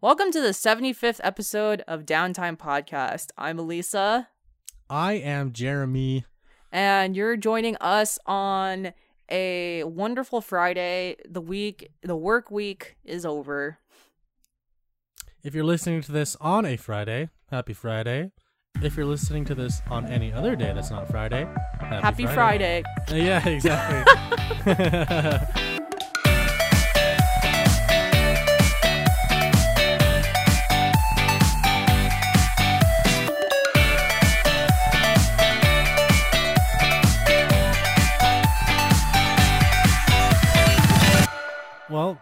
Welcome to the 75th episode of Downtime Podcast. I'm Elisa, I am Jeremy. and you're joining us on a wonderful Friday. The week, the work week is over. If you're listening to this on a Friday, happy Friday. If you're listening to this on any other day that's not Friday, happy, Happy Friday. Uh, Yeah, exactly.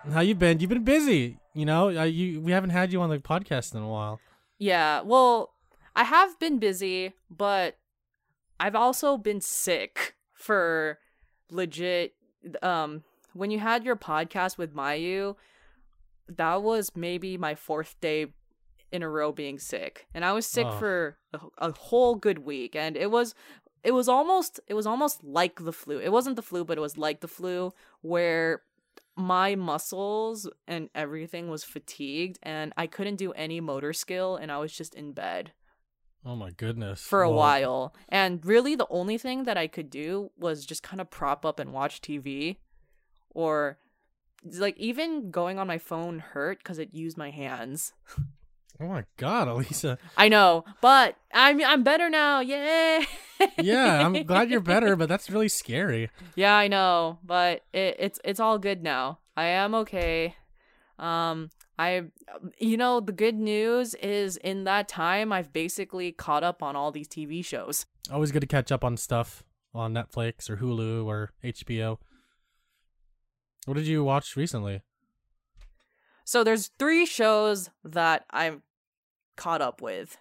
well, how you been? You've been busy. You know, uh, you we haven't had you on the podcast in a while. Yeah, well, I have been busy, but I've also been sick for legit um when you had your podcast with Mayu, that was maybe my fourth day in a row being sick. And I was sick Oh. for a, a whole good week and it was it was almost it was almost like the flu. It wasn't the flu, but it was like the flu where my muscles and everything was fatigued and I couldn't do any motor skill and I was just in bed Oh my goodness. for a Well, while. And really the only thing that I could do was just kind of prop up and watch TV or like even going on my phone hurt cuz it used my hands. Oh my god, Elisa. I know, but I'm I'm better now. Yay. Yeah, I'm glad you're better, but that's really scary. Yeah, I know, but it, it's it's all good now. I am okay. Um, I, you know, the good news is in that time I've basically caught up on all these TV shows. Always good to catch up on stuff on Netflix or Hulu or HBO. What did you watch recently? So there's three shows that I'm caught up with.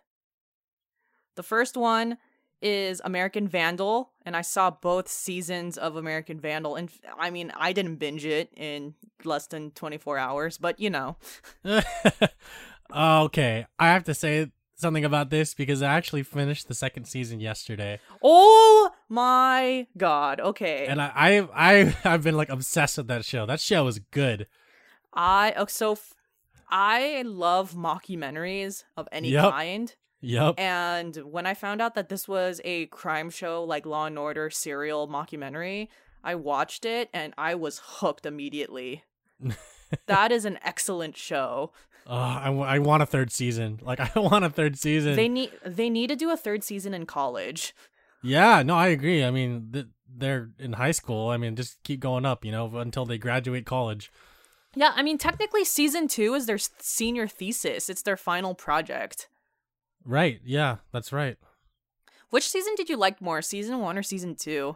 The first one is American Vandal, and I saw both seasons of American Vandal. And I mean, I didn't binge it in less than 24 hours, but you know. okay, I have to say something about this because I actually finished the second season yesterday, Oh my god. Okay. and I I I I've been like obsessed with that show. That show is good. I oh, so f- I love mockumentaries of any Yep. kind. Yep. And when I found out that this was a crime show like Law and Order serial mockumentary, I watched it and I was hooked immediately. that is an excellent show. Oh, I, want a third season. Like I want a third season. They need they need to do a third season in college. yeah, no, I agree. I mean, th- they're in high school. I mean, just keep going up, you know, until they graduate college. Yeah, I mean technically season 2 is their senior thesis. It's their final project. Right. Yeah, that's right. Which season did you like more, season 1 or season 2?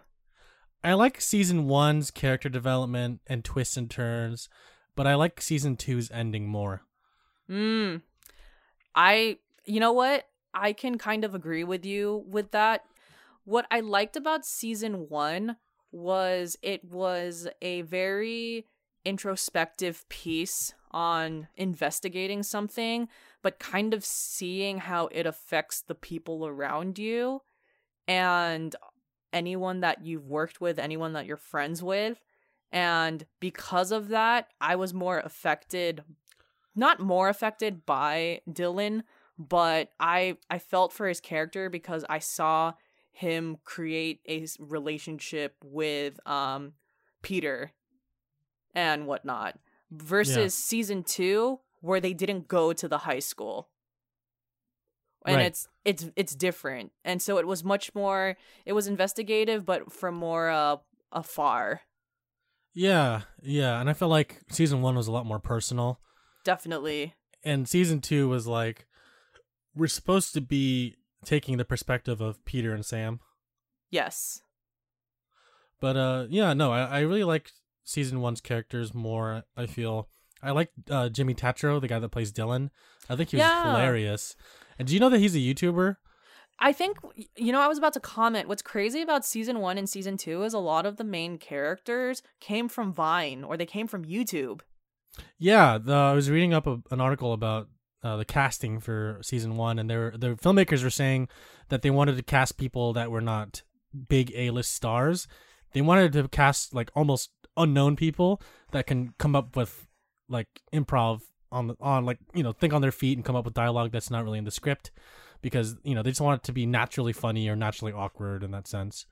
I like season one's character development and twists and turns, but I like season two's ending more. Hmm. I you know what? I can kind of agree with you with that. What I liked about season 1 was it was a very introspective piece on investigating something but kind of seeing how it affects the people around you and anyone that you've worked with, anyone that you're friends with. And because of that, I was more affected not more affected by Dylan, but I I felt for his character because I saw him create a relationship with um Peter and whatnot versus Yeah. season two where they didn't go to the high school. And Right. it's it's it's different. And so it was much more it was investigative but from more uh afar. Yeah, yeah, and I felt like season one was a lot more personal, definitely. And season two was like we're supposed to be taking the perspective of Peter and Sam, yes. But uh, yeah, no, I, I really like season one's characters more. I feel I like uh, Jimmy Tatro, the guy that plays Dylan. I think he was Yeah. hilarious. And do you know that he's a YouTuber? I think you know I was about to comment. What's crazy about season one and season two is a lot of the main characters came from Vine or they came from YouTube. Yeah, the, I was reading up a, an article about uh, the casting for season one, and they the filmmakers were saying that they wanted to cast people that were not big A list stars. They wanted to cast like almost unknown people that can come up with like improv on the on like you know think on their feet and come up with dialogue that's not really in the script because you know they just want it to be naturally funny or naturally awkward in that sense.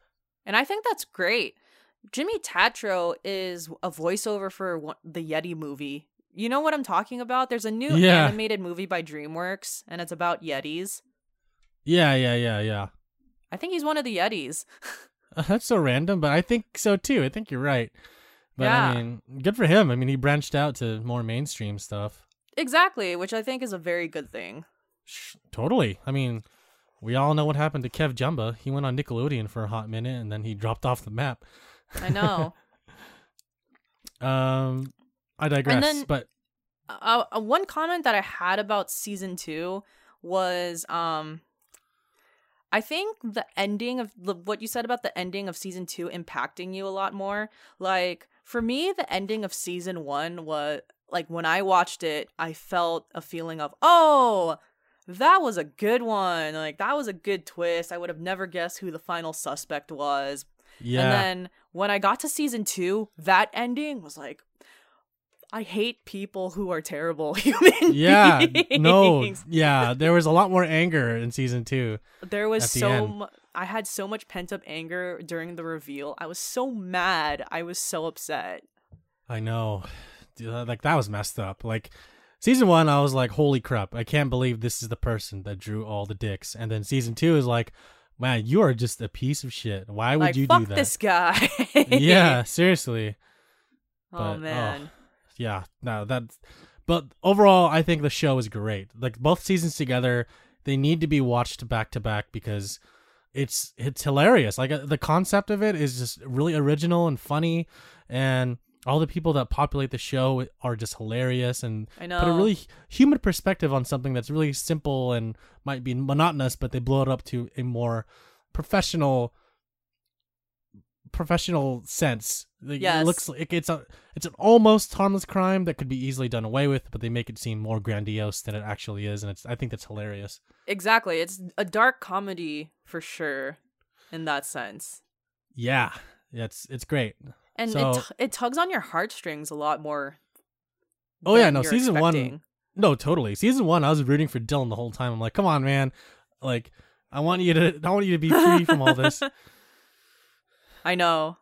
And I think that's great. Jimmy Tatro is a voiceover for the Yeti movie. You know what I'm talking about? There's a new Yeah. animated movie by DreamWorks, and it's about Yetis. Yeah, yeah, yeah, yeah. I think he's one of the Yetis. That's so random, but I think so too. I think you're right. But Yeah. I mean, good for him. I mean, he branched out to more mainstream stuff. exactly, which I think is a very good thing. Totally. I mean, we all know what happened to Kev Jumba. He went on Nickelodeon for a hot minute and then he dropped off the map. I know. Um, I digress. and then- but uh, one comment that I had about season two was um I think the ending of the, what you said about the ending of season two impacting you a lot more. Like for me, the ending of season one was like when I watched it, I felt a feeling of oh, that was a good one. Like that was a good twist. I would have never guessed who the final suspect was. yeah, And then when I got to season two, that ending was like, I hate people who are terrible human yeah, no, yeah. There was a lot more anger in season two. There was the so end. mu- I had so much pent up anger during the reveal. I was so mad. I was so upset. I know, uh, like that was messed up. Like season one, I was like, "Holy crap! I can't believe this is the person that drew all the dicks." And then season two is like, "Man, you are just a piece of shit. Why would like you do that?" this guy. yeah, seriously. oh but, oh. man. Yeah, no, that. But overall, I think the show is great. Like both seasons together, they need to be watched back to back because it's it's hilarious. Like uh, the concept of it is just really original and funny, and all the people that populate the show are just hilarious and I know. put a really hu- human perspective on something that's really simple and might be monotonous, but they blow it up to a more professional professional sense. Like, Yes. It looks like it's a it's an almost harmless crime that could be easily done away with, but they make it seem more grandiose than it actually is, and it's I think that's hilarious. Exactly. It's a dark comedy for sure in that sense. Yeah, it's it's great. And So- it t- it tugs on your heartstrings a lot more. Oh, yeah, no, season one- No, totally. Season one, I was rooting for Dylan the whole time. I'm like, come on, man. Like, I want you to I want you to be free from all this. I know.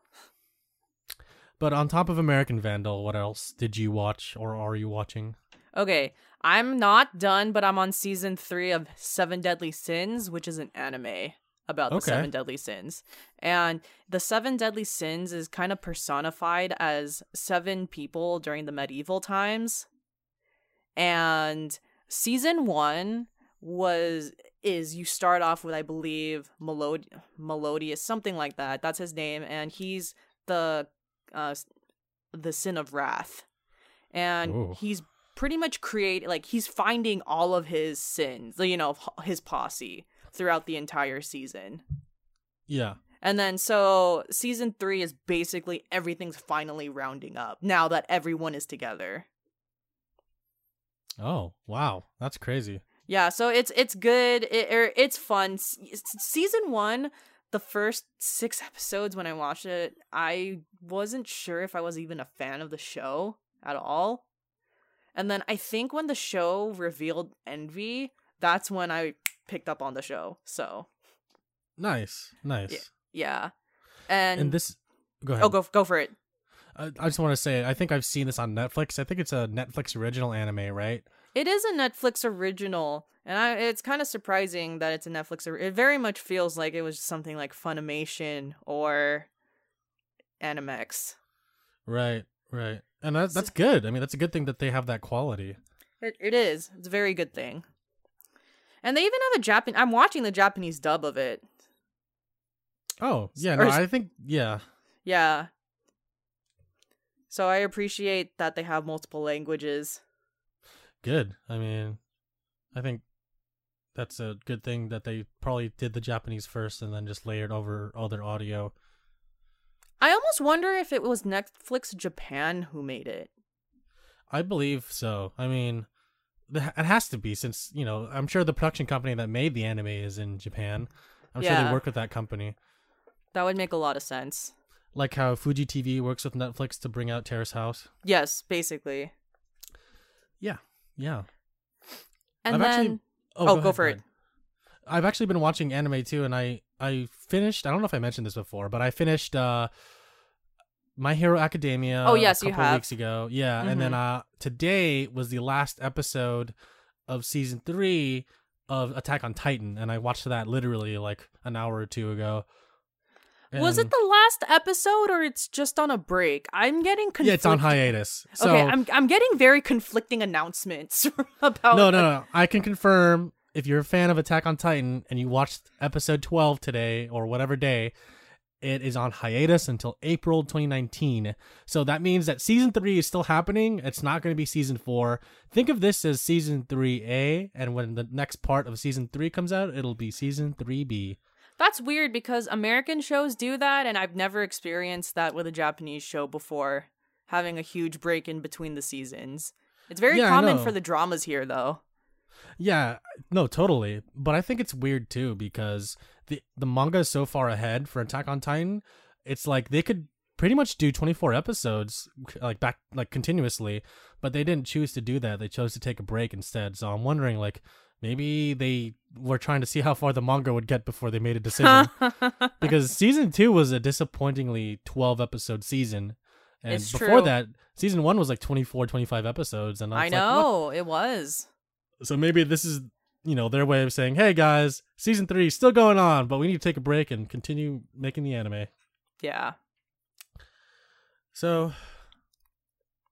But on top of American Vandal, what else did you watch or are you watching? Okay, I'm not done, but I'm on season three of Seven Deadly Sins, which is an anime about the Okay. seven deadly sins. And the seven deadly sins is kind of personified as seven people during the medieval times. And season one was is you start off with I believe Melod- Melodious something like that. That's his name, and he's the uh, the sin of wrath, and Ooh. he's pretty much create like he's finding all of his sins, you know, his posse throughout the entire season. Yeah. And then so season 3 is basically everything's finally rounding up now that everyone is together. Oh, wow. That's crazy. Yeah, so it's it's good. It, er, it's fun. S- Season 1, the first 6 episodes when I watched it, I wasn't sure if I was even a fan of the show at all. And then I think when the show revealed Envy, that's when I picked up on the show. So, Nice. Nice. yeah. And, And this Go ahead. Oh, go go for it. I, I just want to say I think I've seen this on Netflix. I think it's a Netflix original anime, right? It is a Netflix original, and I, it's kind of surprising that it's a Netflix. Or- it very much feels like it was something like Funimation or Animex. Right, right. And that, that's good. I mean, that's a good thing that they have that quality. It it is. It's a very good thing. And they even have a Japan. I'm watching the Japanese dub of it. Oh, yeah, no, I think yeah. Yeah. So I appreciate that they have multiple languages. Good. I mean, I think that's a good thing that they probably did the Japanese first and then just layered over other audio. I almost wonder if it was Netflix Japan who made it. I believe so. I mean, it has to be since, you know, I'm sure the production company that made the anime is in Japan. I'm sure they work with that company. That would make a lot of sense. Like how Fuji TV works with Netflix to bring out Terrace House. Yes, basically. Yeah. And I've then actually- Oh, go for it. ahead. I've actually been watching anime too, and I I finished. I don't know if I mentioned this before, but I finished uh, My Hero Academia. Oh, yes, a you couple of have. weeks ago. Yeah, and then uh, today was the last episode of season three of Attack on Titan, and I watched that literally like an hour or two ago. Was it the last episode or it's just on a break? I'm getting conflicted. Yeah, it's on hiatus. So okay, I'm I'm getting very conflicting announcements about no, no, no. I can confirm if you're a fan of Attack on Titan and you watched episode 12 today or whatever day, it is on hiatus until April 2019. So that means that season 3 is still happening. It's not going to be season 4. Think of this as season 3A and when the next part of season 3 comes out, it'll be season 3B. That's weird because American shows do that, and I've never experienced that with a Japanese show before, having a huge break in between the seasons. It's very Yeah, common for the dramas here, though. Yeah, no, totally. But I think it's weird too because the the manga is so far ahead for Attack on Titan. It's like they could pretty much do 24 episodes like back like continuously, but they didn't choose to do that. They chose to take a break instead. So I'm wondering like maybe they were trying to see how far the manga would get before they made a decision because season 2 was a disappointingly 12 episode season. And It's before true. that, season 1 was like 24 25 episodes and I like, know it was. so maybe this is, you know, their way of saying, "Hey guys, season three is still going on, but we need to take a break and continue making the anime." Yeah. So,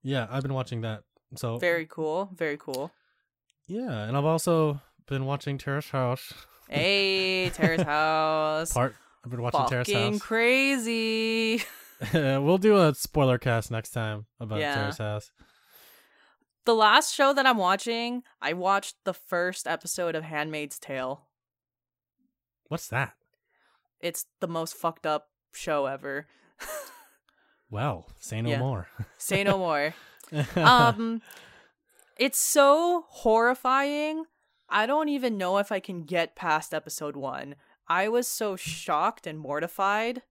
yeah, I've been watching that. So Very cool. Very cool. Yeah, and I've also been watching Terrace House. Hey, Terrace House. Part I've been watching Terrace Fucking House. crazy. we'll do a spoiler cast next time about Yeah. Terrace House. The last show that I'm watching, I watched the first episode of Handmaid's Tale. What's that? It's the most fucked up show ever. Well, say no Yeah. more. Say no more. um it's so horrifying. I don't even know if I can get past episode 1. I was so shocked and mortified.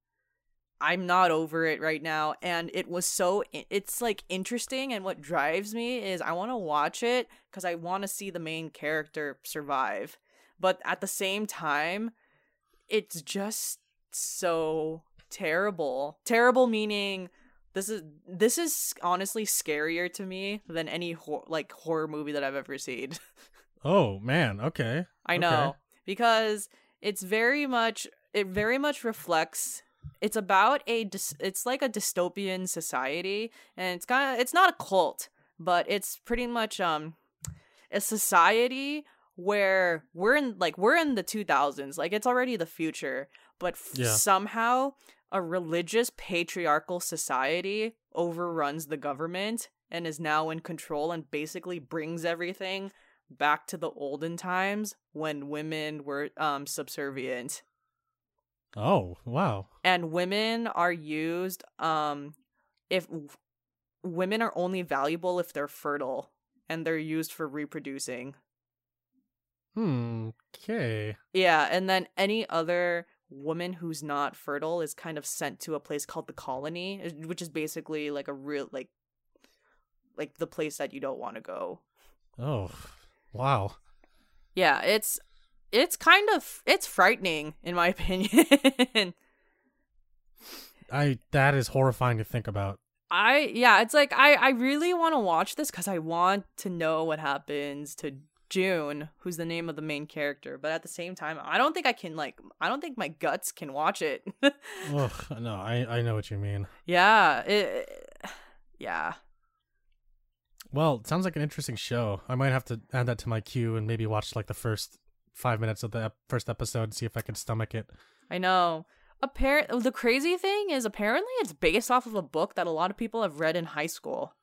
I'm not over it right now and it was so it's like interesting and what drives me is I want to watch it cuz I want to see the main character survive. But at the same time, it's just so terrible. Terrible meaning this is this is honestly scarier to me than any hor- like horror movie that I've ever seen. oh man, okay. I Okay. know because it's very much it very much reflects it's about a it's like a dystopian society and it's kind of it's not a cult but it's pretty much um a society where we're in like we're in the 2000s like it's already the future but f- Yeah. somehow a religious patriarchal society overruns the government and is now in control and basically brings everything back to the olden times when women were um subservient Oh wow. and women are used um if women are only valuable if they're fertile and they're used for reproducing Hmm. Okay. yeah and then any other woman who's not fertile is kind of sent to a place called the colony eh, which is basically like a real like like the place that you don't want to go Oh, wow. yeah it's it's kind of it's frightening in my opinion I that is horrifying to think about. I yeah, it's like I I really want to watch this cuz I want to know what happens to June, who's the name of the main character, but at the same time, I don't think I can like I don't think my guts can watch it. Ugh, no, I I know what you mean. yeah, it, yeah. Well, it sounds like an interesting show. I might have to add that to my queue and maybe watch like the first five minutes of the first episode and see if I can stomach it. I know. Appar- the crazy thing is apparently it's based off of a book that a lot of people have read in high school.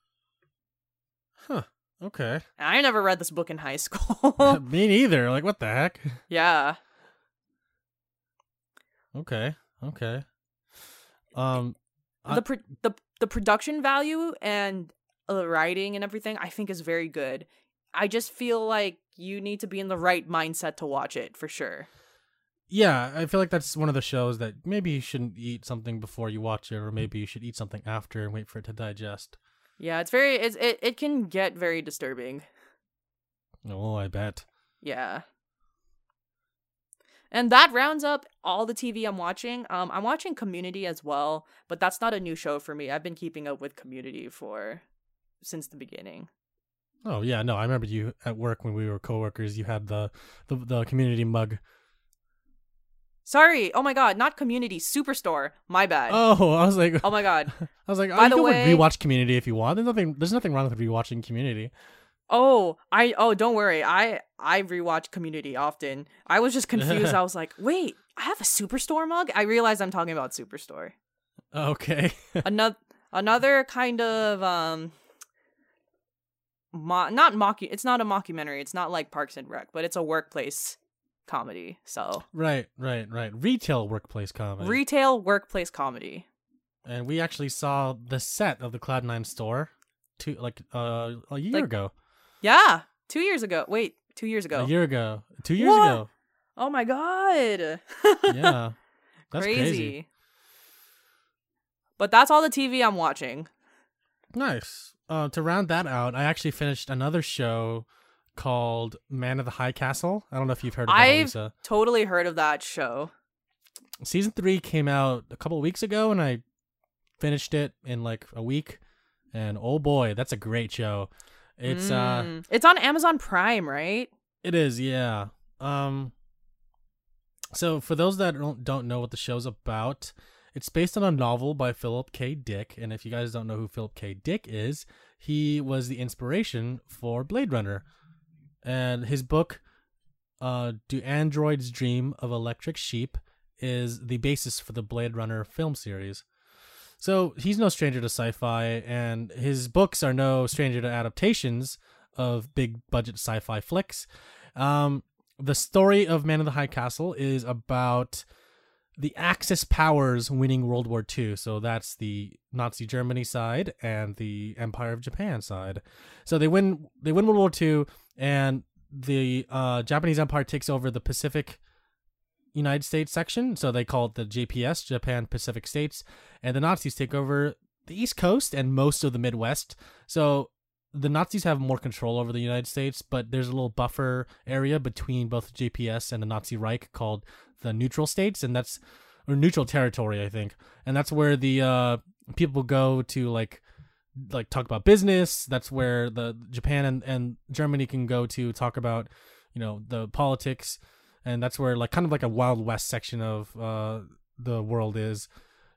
Huh. Okay. I never read this book in high school. Me neither. Like, what the heck? yeah. Okay. Okay. Um. I- the pro- the the production value and the writing and everything I think is very good. I just feel like you need to be in the right mindset to watch it for sure. Yeah, I feel like that's one of the shows that maybe you shouldn't eat something before you watch it, or maybe you should eat something after and wait for it to digest. Yeah, it's very it's, it it can get very disturbing. Oh, I bet. Yeah. And that rounds up all the TV I'm watching. Um, I'm watching Community as well, but that's not a new show for me. I've been keeping up with Community for since the beginning. Oh yeah, no, I remember you at work when we were coworkers. You had the the, the community mug. Sorry. Oh my god, not Community, Superstore. My bad. Oh, I was like, oh my god. I was like, By oh, the you way- rewatch Community if you want. There's nothing. There's nothing wrong with rewatching Community. Oh, I oh don't worry. I I rewatch Community often. I was just confused. I was like, wait, I have a Superstore mug. I realized I'm talking about Superstore. Okay. another another kind of um mo- not mock it's not a mockumentary it's not like parks and rec but it's a workplace comedy so right, right, right. Retail workplace comedy. retail workplace comedy and we actually saw the set of the Cloud Nine store, two like uh a year Like, ago. yeah two years ago wait two years ago A year ago. Two years What? ago. oh my god Yeah. That's crazy. but that's all the tv i'm watching Nice. Uh, to round that out, I actually finished another show called Man of the High Castle. I don't know if you've heard of that, I've- Lisa. totally heard of that show Season three came out a couple of weeks ago, and I finished it in like a week. And oh boy, that's a great show. It's uh, Mm. it's on amazon prime right it is, yeah. Um, so for those that don't don't know what the show's about, it's based on a novel by Philip K. Dick, and if you guys don't know who Philip K. Dick is, he was the inspiration for Blade Runner, and his book, uh, "Do Androids Dream of Electric Sheep," is the basis for the Blade Runner film series. So he's no stranger to sci-fi, and his books are no stranger to adaptations of big budget sci-fi flicks. Um, the story of Man of the High Castle is about the Axis powers winning World War II. So that's the Nazi Germany side and the Empire of Japan side. So they win they win World War II and the uh, Japanese Empire takes over the Pacific United States section. So they call it the JPS, Japan Pacific States, and the Nazis take over the East Coast and most of the Midwest. So the Nazis have more control over the United States, but there's a little buffer area between both the JPS and the Nazi Reich called the neutral states, and that's or neutral territory, I think, and that's where the uh, people go to like like talk about business. That's where the Japan and, and Germany can go to talk about you know the politics, and that's where like kind of like a wild west section of uh, the world is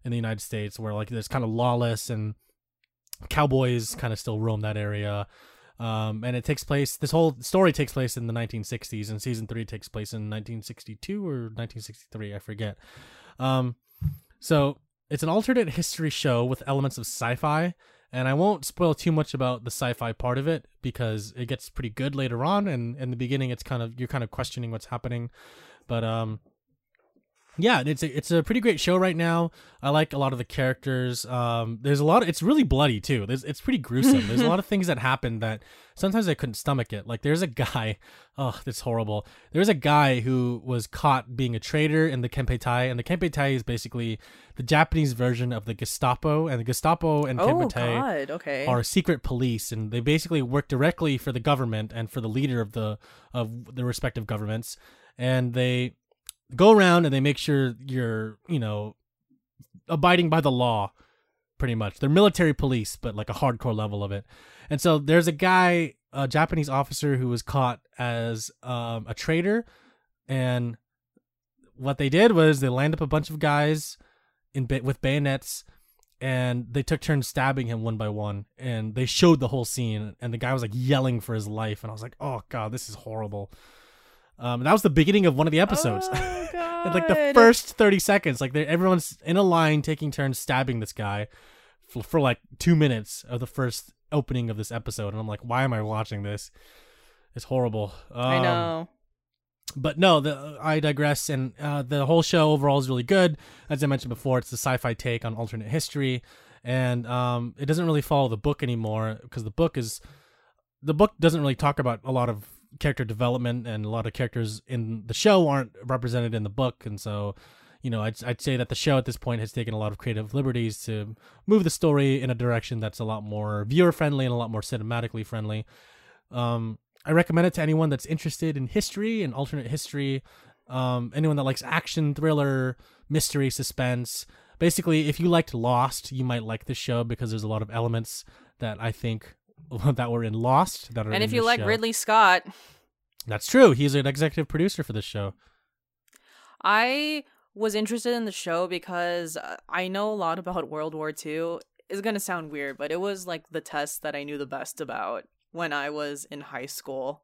in the United States, where like there's kind of lawless and cowboys kind of still roam that area. Um, and it takes place. This whole story takes place in the 1960s, and season three takes place in 1962 or 1963, I forget. Um, so it's an alternate history show with elements of sci-fi, and I won't spoil too much about the sci-fi part of it because it gets pretty good later on. And in the beginning, it's kind of you're kind of questioning what's happening, but um, yeah, it's a, it's a pretty great show right now. I like a lot of the characters. Um, there's a lot. Of, it's really bloody too. There's, it's pretty gruesome. There's a lot of things that happen that sometimes I couldn't stomach it. Like there's a guy. Oh, that's horrible. There's a guy who was caught being a traitor in the Kempeitai, and the Kempeitai is basically the Japanese version of the Gestapo, and the Gestapo and oh Kempeitai god okay are secret police and they basically work directly for the government and for the leader of the of the respective governments and they go around and they make sure you're you know abiding by the law pretty much. They're military police but like a hardcore level of it. And so there's a guy a japanese officer who was caught as um, a traitor and what they did was they lined up a bunch of guys in ba- with bayonets and they took turns stabbing him one by one and they showed the whole scene and the guy was like yelling for his life and i was like oh god this is horrible um and that was the beginning of one of the episodes oh, god. like the first 30 seconds like everyone's in a line taking turns stabbing this guy for, for like two minutes of the first opening of this episode and i'm like why am i watching this it's horrible i Um, know but no, the, I digress. And uh, the whole show overall is really good. As I mentioned before, it's the sci-fi take on alternate history, and um, it doesn't really follow the book anymore because the book is the book doesn't really talk about a lot of character development, and a lot of characters in the show aren't represented in the book, and so. You know, I'd, I'd say that the show at this point has taken a lot of creative liberties to move the story in a direction that's a lot more viewer friendly and a lot more cinematically friendly. Um, I recommend it to anyone that's interested in history and alternate history. Um, anyone that likes action, thriller, mystery, suspense. Basically, if you liked Lost, you might like this show because there's a lot of elements that I think that were in Lost that are. And if you like show. Ridley Scott, that's true. He's an executive producer for this show. I was interested in the show because uh, I know a lot about World War II. It's going to sound weird, but it was like the test that I knew the best about when I was in high school.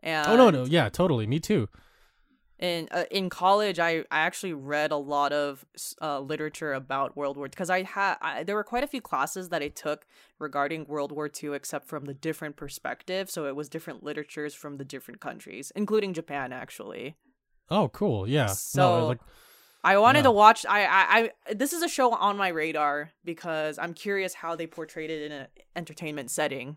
And oh no, no, yeah, totally. Me too. In uh, in college I, I actually read a lot of uh, literature about world war because i had I, there were quite a few classes that i took regarding world war ii except from the different perspective so it was different literatures from the different countries including japan actually Oh, cool. Yeah. So- no, like i wanted Yeah. to watch I, I i this is a show on my radar because i'm curious how they portrayed it in an entertainment setting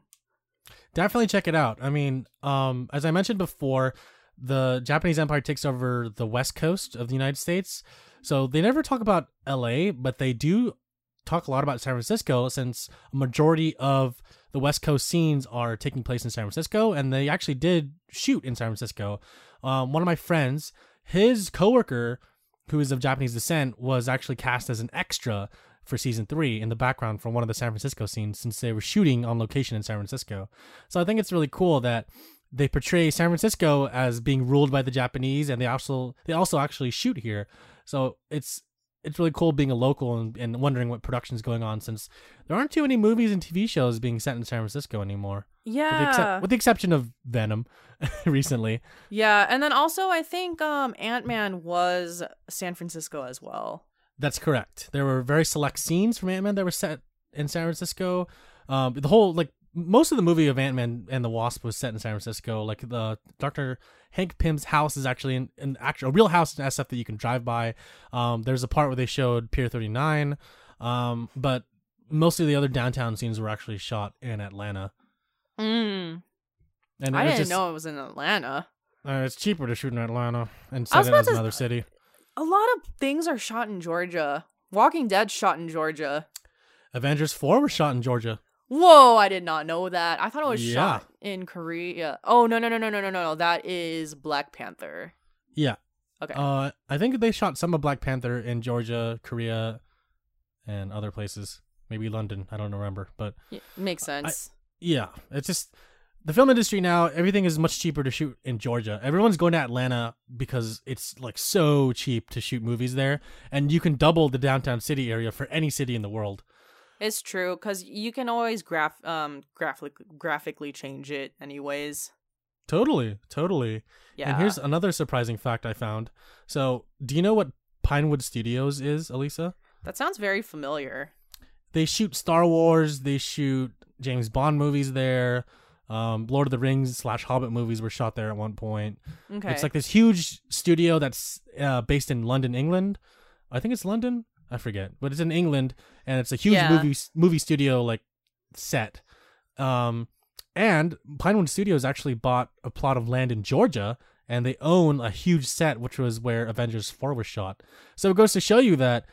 definitely check it out. I mean, um, as I mentioned before, the Japanese Empire takes over the west coast of the United States. So they never talk about LA, but they do talk a lot about San Francisco since a majority of the west coast scenes are taking place in San Francisco and they actually did shoot in San Francisco. Um, one of my friends, his coworker who is of Japanese descent was actually cast as an extra for season three in the background for one of the San Francisco scenes since they were shooting on location in San Francisco. So I think it's really cool that they portray San Francisco as being ruled by the Japanese and they also they also actually shoot here. So it's it's really cool being a local and, and wondering what production's going on since there aren't too many movies and TV shows being set in San Francisco anymore. With the, yeah with the exception of Venom recently. yeah and then also i think um ant-man was san francisco as well That's correct. There were very select scenes from Ant Man that were set in San Francisco. Um, the whole like most of the movie of Ant Man and the Wasp was set in San Francisco. Like the Doctor Hank Pym's house is actually an, an actual a real house in SF that you can drive by. Um, there's a part where they showed Pier 39, um, but mostly the other downtown scenes were actually shot in Atlanta. mm. And I didn't just, know it was in Atlanta. uh, it's cheaper to shoot in Atlanta and set it about as to- another city. A lot of things are shot in Georgia. Walking Dead shot in Georgia. Avengers 4 was shot in Georgia. Whoa, I did not know that. I thought it was Yeah. shot in Korea. Oh no no no no no no no! That is Black Panther. Yeah. Okay. Uh, I think they shot some of Black Panther in Georgia, Korea, and other places. Maybe London. I don't remember, but Yeah, makes sense. yeah, it's just the film industry now. Everything is much cheaper to shoot in Georgia. Everyone's going to Atlanta because it's like so cheap to shoot movies there, and you can double the downtown city area for any city in the world. It's true because you can always graph um graphic graphically change it anyways. Totally, totally. Yeah. And here's another surprising fact I found. So, do you know what Pinewood Studios is, Elisa? that sounds very familiar. they shoot Star Wars, they shoot James Bond movies there. Um, Lord of the Rings slash Hobbit movies were shot there at one point. Okay. It's like this huge studio that's uh, based in London, England. I think it's London. I forget, but it's in England, and it's a huge Yeah. movie movie studio like set. Um, and Pinewood Studios actually bought a plot of land in Georgia, and they own a huge set, which was where Avengers Four was shot. So it goes to show you that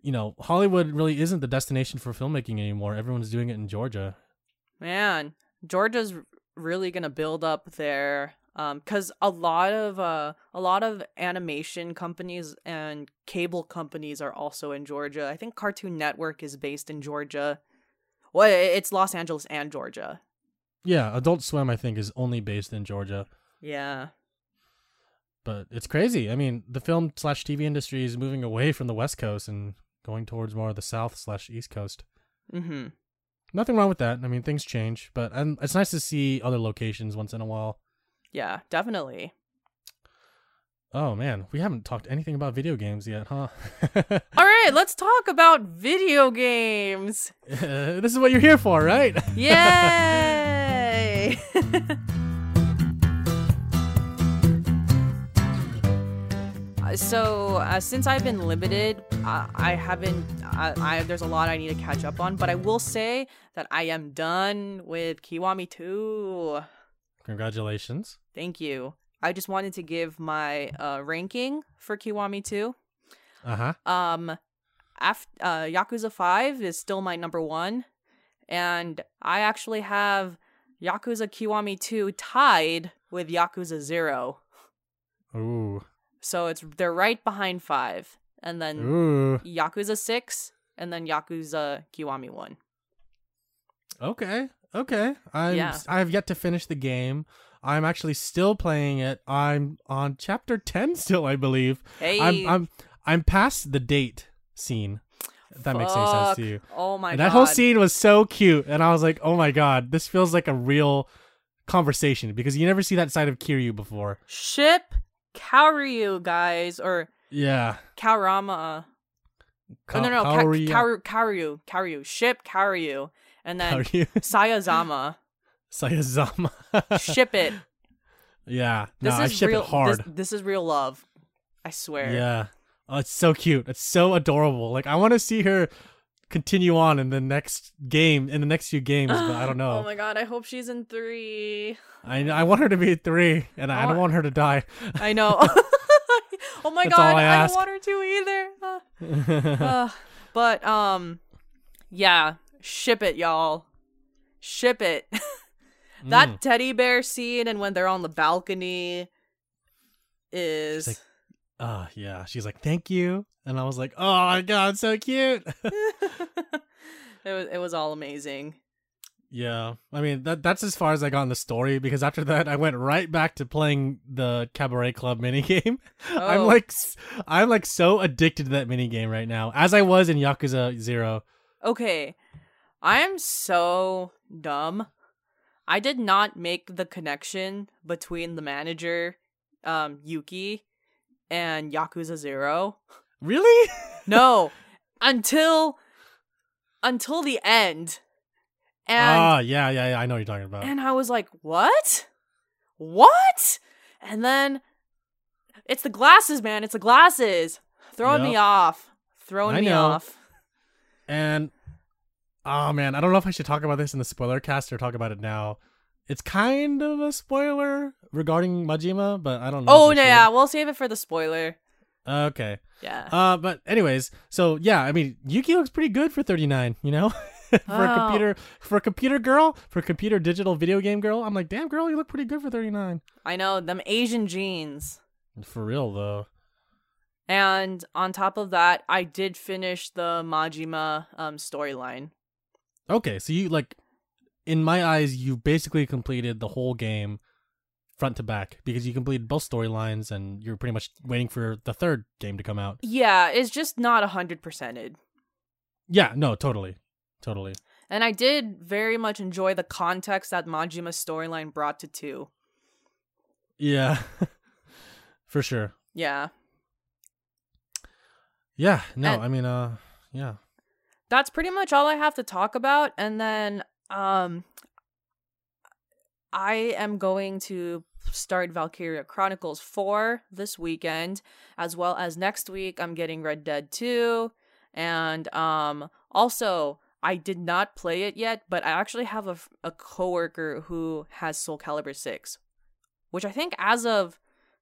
you know Hollywood really isn't the destination for filmmaking anymore. Everyone's doing it in Georgia. Man, Georgia's really gonna build up their um because a lot of uh a lot of animation companies and cable companies are also in Georgia. I think Cartoon Network is based in Georgia. Well, it's Los Angeles and Georgia. Yeah, Adult Swim I think is only based in Georgia. Yeah. but it's crazy. I mean, the film slash TV industry is moving away from the West Coast and going towards more of the South slash East Coast. Mm-hmm. Nothing wrong with that. I mean, things change, but and it's nice to see other locations once in a while. Yeah, definitely. Oh man, we haven't talked anything about video games yet, huh? All right, let's talk about video games. this is what you're here for, right? Yay! Uh, so uh, since I've been limited, uh, I haven't. I, I there's a lot I need to catch up on, but I will say that I am done with Kiwami 2. Congratulations. Thank you. I just wanted to give my uh, ranking for Kiwami 2. Uh huh. Um, af- uh, Yakuza 5 is still my number one. And I actually have Yakuza Kiwami 2 tied with Yakuza 0. Ooh. So it's they're right behind 5. And then Ooh. Yakuza 6 and then Yakuza Kiwami 1. Okay. Okay. I'm Yeah. I have yet to finish the game. I'm actually still playing it. I'm on chapter 10 still, I believe. Hey. I'm I'm I'm past the date scene. If that makes any sense to you. Oh my And god. that whole scene was so cute and I was like, "Oh my god, this feels like a real conversation because you never see that side of Kiryu before." Ship Kaoryu, guys, or Yeah. Kaorama. Ka- oh, no, no, Ka- Kaori- Kaoru, Kaoryu, Kaoryu, ship Kaoryu, and then Sayazama. Sayazama. Ship it. yeah. No, This I is ship real. it hard. This, this is real love. I swear. Yeah. Oh, it's so cute. It's so adorable. Like I want to see her continue on in the next game, in the next few games, but I don't know. oh my god! I hope she's in three. I I want her to be three, and I, I don't Oh. want her to die. I know. oh my That's god! I I, don't want her to either. Uh, uh, but um, yeah, ship it, y'all. Ship it. that Mm. teddy bear scene and when they're on the balcony is like- Ah, yeah. She's like, "Thank you," and I was like, "Oh my god, so cute." it was it was all amazing. yeah. I mean, that that's as far as I got in the story because after that, I went right back to playing the Cabaret Club minigame. I'm Oh. like, I'm like so addicted to that minigame right now, as I was in Yakuza Zero. Okay. I am so dumb. I did not make the connection between the manager, um, Yuki, and Yakuza Zero. Really? No, until until the end. And Ah, yeah, yeah, yeah. I know what you're talking about. and I was like, "What? What?" And then it's the glasses, man. It's the glasses. Throwing me Yep. off. Throwing I me know. off. And oh man, I don't know if I should talk about this in the spoiler cast or talk about it now. It's kind of a spoiler regarding Majima, but I don't know. Oh no, yeah, we'll save it for the spoiler. Okay. Yeah. Uh, but anyways, so yeah, I mean, Yuki looks pretty good for 39. You know, for a Oh. computer, for a computer girl, for a computer digital video game girl. I'm like, damn girl, you look pretty good for 39. I know them Asian jeans. For real though. And on top of that, I did finish the Majima um storyline. Okay, so you like, in my eyes, you basically completed the whole game front to back because you completed both storylines and you're pretty much waiting for the third game to come out. Yeah, it's just not a hundred percented. Yeah, no, totally. Totally. And I did very much enjoy the context that Majima's storyline brought to two. Yeah. for sure. Yeah. Yeah, no, And- I mean uh yeah. That's pretty much all I have to talk about. And then um I am going to start Valkyria Chronicles 4 this weekend, as well as next week I'm getting Red Dead 2. And um also I did not play it yet, but I actually have a, a coworker who has Soul Calibur 6, which I think as of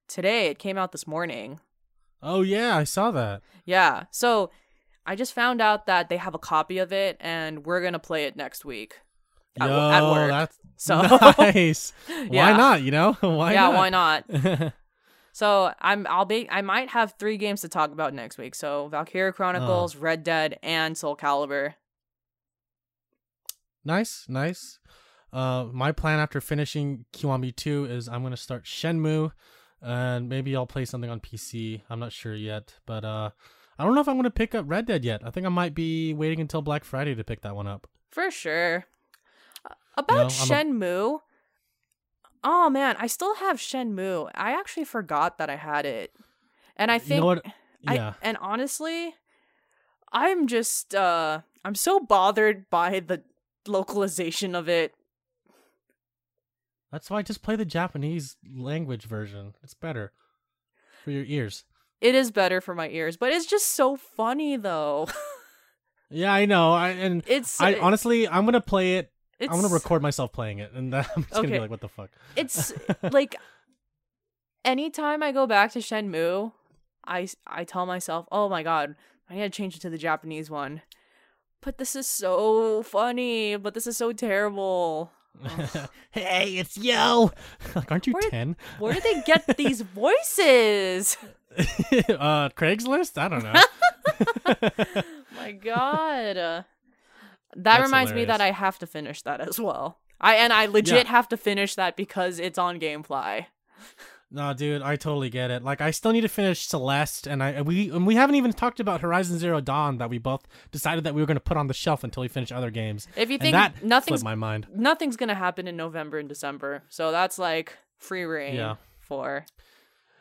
today it came out this morning. Oh yeah, I saw that. Yeah. So I just found out that they have a copy of it and we're going to play it next week. Yo, at work. that's So nice. Yeah. Why not, you know? why yeah, not? why not? So I'm I'll be I might have 3 games to talk about next week. So Valkyria Chronicles, Red Dead, and Soul Calibur. nice, nice. Uh my plan after finishing Kiwami 2 is I'm going to start Shenmue and maybe I'll play something on PC. I'm not sure yet, but uh I don't know if I'm going to pick up Red Dead yet. I think I might be waiting until Black Friday to pick that one up. For sure. About I'm a- Shenmue. Oh man, I still have Shenmue. I actually forgot that I had it. And I You think know what? I- Yeah. and honestly, I'm just uh I'm so bothered by the localization of it. That's why I just play the Japanese language version. It's better for your ears. It is better for my ears, but it's just so funny though. Yeah, I know. I and It's I honestly, I'm gonna play it. it's I'm gonna record myself playing it, and then I'm just gonna be like, "What the fuck?" it's like anytime I go back to Shenmue, I I tell myself, "Oh my god, I need to change it to the Japanese one." But this is so funny, but this is so terrible. hey, it's yo. like, aren't you Where did- ten? Where did they get these voices? uh, Craigslist? I don't know. My God. Uh, that That's reminds me that I hilarious. have to finish that as well. I and I legit have to finish that because it's on GameFly. No, dude, I totally get it. Like, I still need to finish Celeste, and I we and we haven't even talked about Horizon Zero Dawn that we both decided that we were going to put on the shelf until we finish other games. If you And think that nothing's my mind. nothing's gonna happen in November and December, so that's like free rein Yeah. for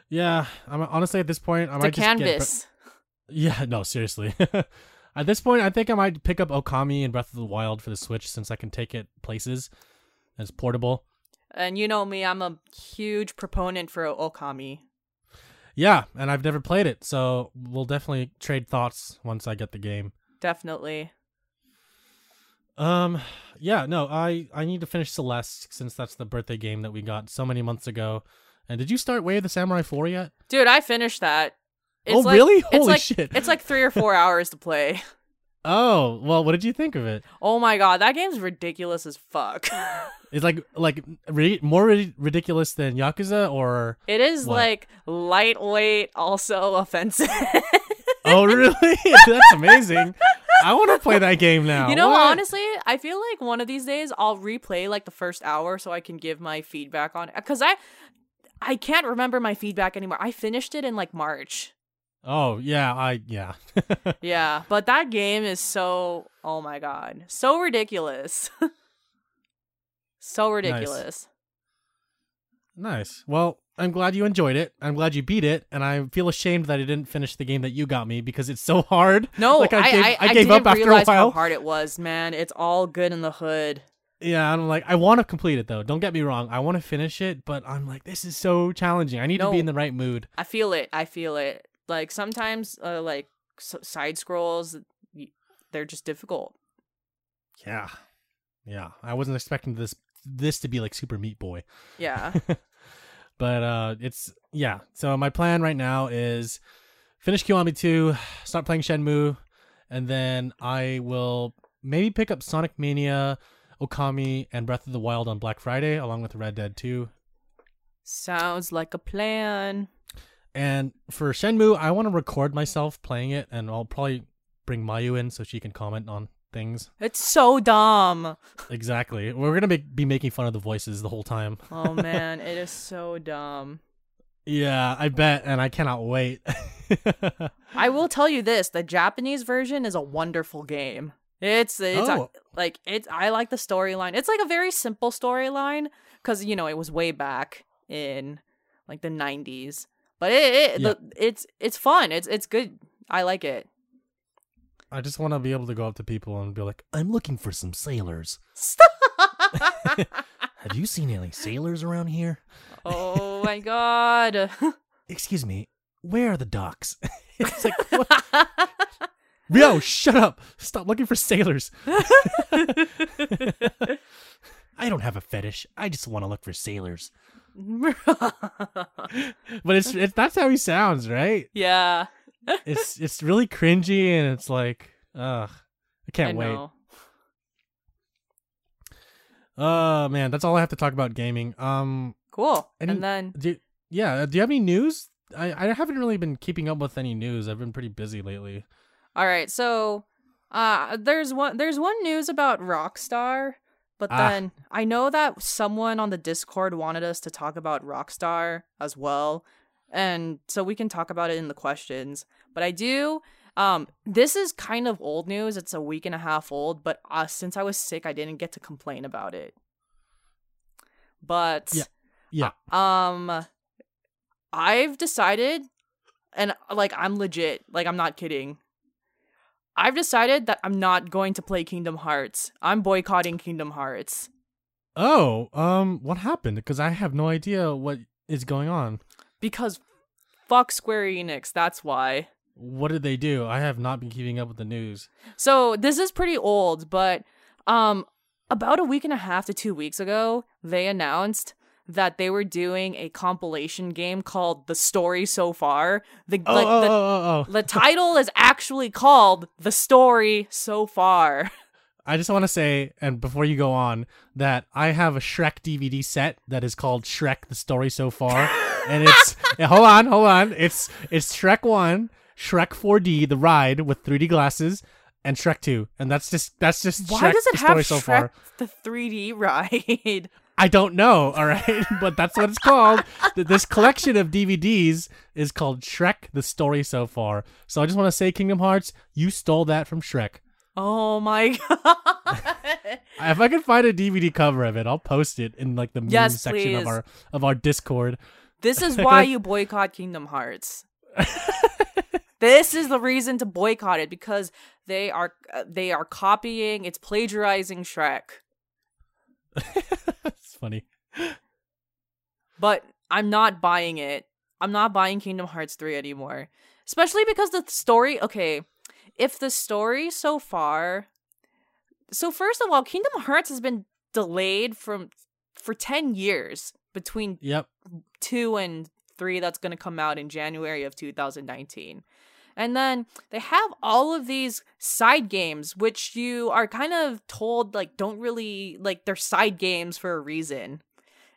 Yeah, I'm honestly at this point, I might just get. canvas. Yeah, no, seriously. At this point, I think I might pick up Okami and Breath of the Wild for the Switch since I can take it places. and It's portable. And you know me, I'm a huge proponent for Okami. Yeah, and I've never played it, so we'll definitely trade thoughts once I get the game. Definitely. Um, yeah, no, I I need to finish Celeste since that's the birthday game that we got so many months ago. And did you start Way of the Samurai 4 yet? Dude, I finished that. Oh, like- really? it's Holy like, shit. It's like three or four hours to play. Oh, well, what did you think of it? Oh my god, that game's ridiculous as fuck. It's like like ri- more ri- ridiculous than Yakuza or it is What? like lightweight, also offensive. Oh, really? That's amazing. I want to play that game now. you know, What? honestly, I feel like one of these days I'll replay like the first hour so I can give my feedback on it. Because I, I can't remember my feedback anymore. I finished it in like March. Oh, yeah, I yeah. Yeah, but that game is so oh my god, so ridiculous. so ridiculous. nice. Well, I'm glad you enjoyed it. I'm glad you beat it, and I feel ashamed that I didn't finish the game that you got me because it's so hard. No, Like, I I, gave- I, I I gave up after a while. how hard it was, man. It's all good in the hood. Yeah, I'm like, I want to complete it though. Don't get me wrong. I want to finish it, but I'm like, this is so challenging. I need to be in the right mood. I feel it. I feel it. Like sometimes, uh, like s- side scrolls, they're just difficult. Yeah, yeah. I wasn't expecting this this to be like Super Meat Boy. Yeah. but uh it's yeah so my plan right now is finish kiwami 2 start playing shenmue and then i will maybe pick up sonic mania okami and breath of the wild on black friday along with red dead 2 Sounds like a plan. And for shenmue i want to record myself playing it and i'll probably bring mayu in so she can comment on things It's so dumb. exactly we're gonna make, be making fun of the voices the whole time Oh man, it is so dumb. yeah i bet and i cannot wait I will tell you this: the Japanese version is a wonderful game. It's it's a- Oh. like it's I like the storyline. It's like a very simple storyline because you know it was way back in like the '90s, but it, it Yeah. the, it's it's fun. It's it's good. I like it. I just want to be able to go up to people and be like, I'm looking for some sailors. Have you seen any sailors around here? oh my god. Excuse me, where are the docks? it's like, what? Yo, shut up. Stop looking for sailors. I don't have a fetish. I just want to look for sailors. But it's, it's that's how he sounds, right? yeah, It's it's really cringy and it's like, ugh. I can't I wait. know. Oh man, that's all I have to talk about gaming. Um Cool. Any- and then Do yeah, do you have any news? I, I haven't really been keeping up with any news. I've been pretty busy lately. All right, so uh there's one there's one news about Rockstar, but Ah. then I know that someone on the Discord wanted us to talk about Rockstar as well. And so we can talk about it in the questions. But I do um this is kind of old news. It's a week and a half old, but uh, since I was sick, I didn't get to complain about it. But Yeah. Yeah. um I've decided and like I'm legit, like I'm not kidding. I've decided that I'm not going to play Kingdom Hearts. I'm boycotting Kingdom Hearts Oh, um, what happened? Because I have no idea what is going on. because fuck Square Enix, that's why. What did they do? I have not been keeping up with the news. So this is pretty old, but um about a week and a half to 2 weeks ago, they announced that they were doing a compilation game called The Story So Far. The Oh, like oh, the, oh, oh, oh. the title is actually called The Story So Far. I just want to say, and before you go on, that I have a Shrek DVD set that is called Shrek: The Story So Far, and it's hold on, hold on, it's it's Shrek One, Shrek 4D, the ride with 3D glasses, and Shrek 2, and that's just that's just Why Shrek, does it the have Shrek so far. the 3D ride? I don't know, all right, but that's what it's called. This collection of DVDs is called Shrek: The Story So Far. So I just want to say, Kingdom Hearts, you stole that from Shrek. oh my god. If I can find a DVD cover of it, I'll post it in like the meme Yes, section of our of our Discord. This is why you boycott Kingdom Hearts. this is the reason to boycott it because they are uh, they are copying, it's plagiarizing Shrek. it's funny. But I'm not buying it. I'm not buying Kingdom Hearts 3 anymore. Especially because the story, okay, if the story so far So first of all, Kingdom Hearts has been delayed from for 10 years between Yep. 2 and 3 that's going to come out in January of 2019. And then they have all of these side games which you are kind of told like don't really like they're side games for a reason.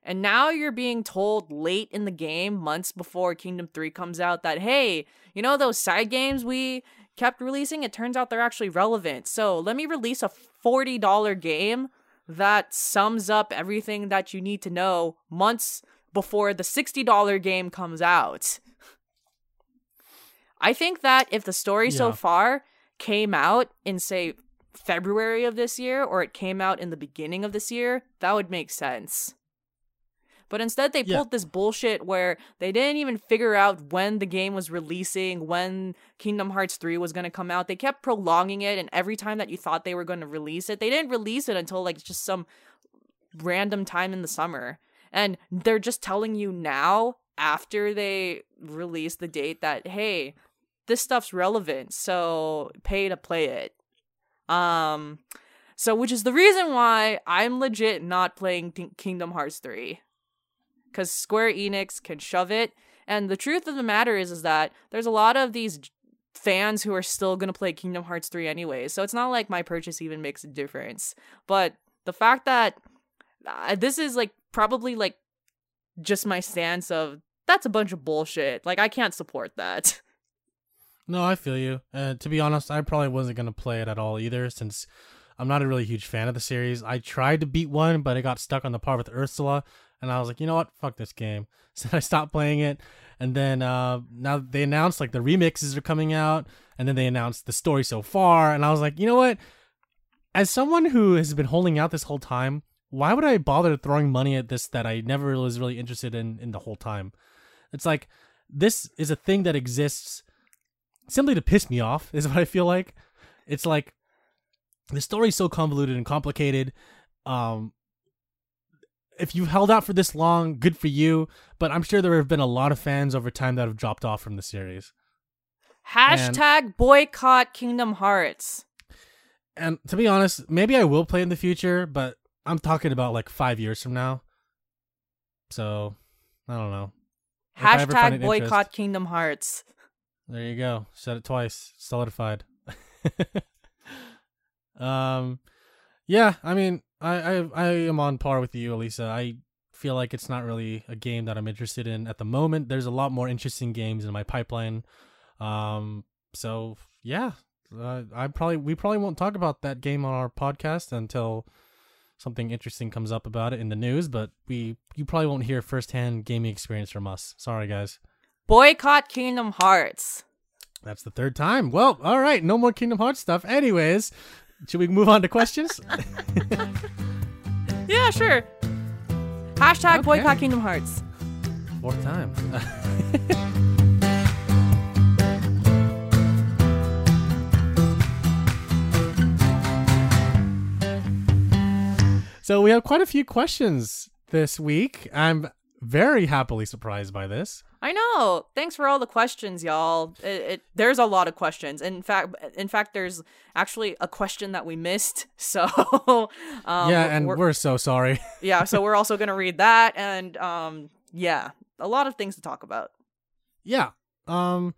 And now you're being told late in the game, months before Kingdom 3 comes out, that hey, you know those side games we kept releasing? It turns out they're actually relevant. So let me release a $40 game that sums up everything that you need to know months before the $60 game comes out. I think that if the story so far came out in, say, February of this year, or it came out in the beginning of this year, that would make sense. But instead, they Yeah. pulled this bullshit where they didn't even figure out when the game was releasing, when Kingdom Hearts 3 was going to come out. They kept prolonging it, and every time that you thought they were going to release it, they didn't release it until like just some random time in the summer. And they're just telling you now, after they release the date, that hey, this stuff's relevant, so pay to play it. Um, so which is the reason why I'm legit not playing King- Kingdom Hearts 3 because Square Enix can shove it. And the truth of the matter is, is that there's a lot of these fans who are still gonna play Kingdom Hearts 3 anyway. So it's not like my purchase even makes a difference. But the fact that uh, this is like probably like just my stance of that's a bunch of bullshit. Like I can't support that. No, I feel you. Uh, to be honest, I probably wasn't gonna play it at all either, since I'm not a really huge fan of the series. I tried to beat one, but I got stuck on the part with Ursula, and I was like, you know what, fuck this game. So I stopped playing it, and then uh, now they announced like the remixes are coming out, and then they announced the story so far, and I was like, you know what? As someone who has been holding out this whole time, why would I bother throwing money at this that I never was really interested in in the whole time? It's like this is a thing that exists simply to piss me off is what I feel like. It's like the story's so convoluted and complicated. Um if you've held out for this long, good for you, but I'm sure there have been a lot of fans over time that have dropped off from the series. Hashtag boycott Kingdom Hearts. And to be honest, maybe I will play in the future, but I'm talking about like 5 years from now. So, I don't know. If I ever find Hashtag boycott interest- Kingdom Hearts. There you go. Said it twice. Solidified. um, yeah. I mean, I, I I am on par with you, Elisa. I feel like it's not really a game that I'm interested in at the moment. There's a lot more interesting games in my pipeline. Um, so yeah, uh, I probably we probably won't talk about that game on our podcast until something interesting comes up about it in the news. But we you probably won't hear firsthand gaming experience from us. Sorry, guys. Boycott Kingdom Hearts. That's the third time. Well, all right, no more Kingdom Hearts stuff. Anyways, should we move on to questions? Yeah, sure. Hashtag Okay. boycott Kingdom Hearts. Fourth time. so we have quite a few questions this week. I'm very happily surprised by this. I know. Thanks for all the questions, y'all. It, it, there's a lot of questions. In fact, in fact, there's actually a question that we missed. So, um, yeah, and we're, so sorry. yeah. So we're also gonna read that, and um, yeah, a lot of things to talk about. yeah. Um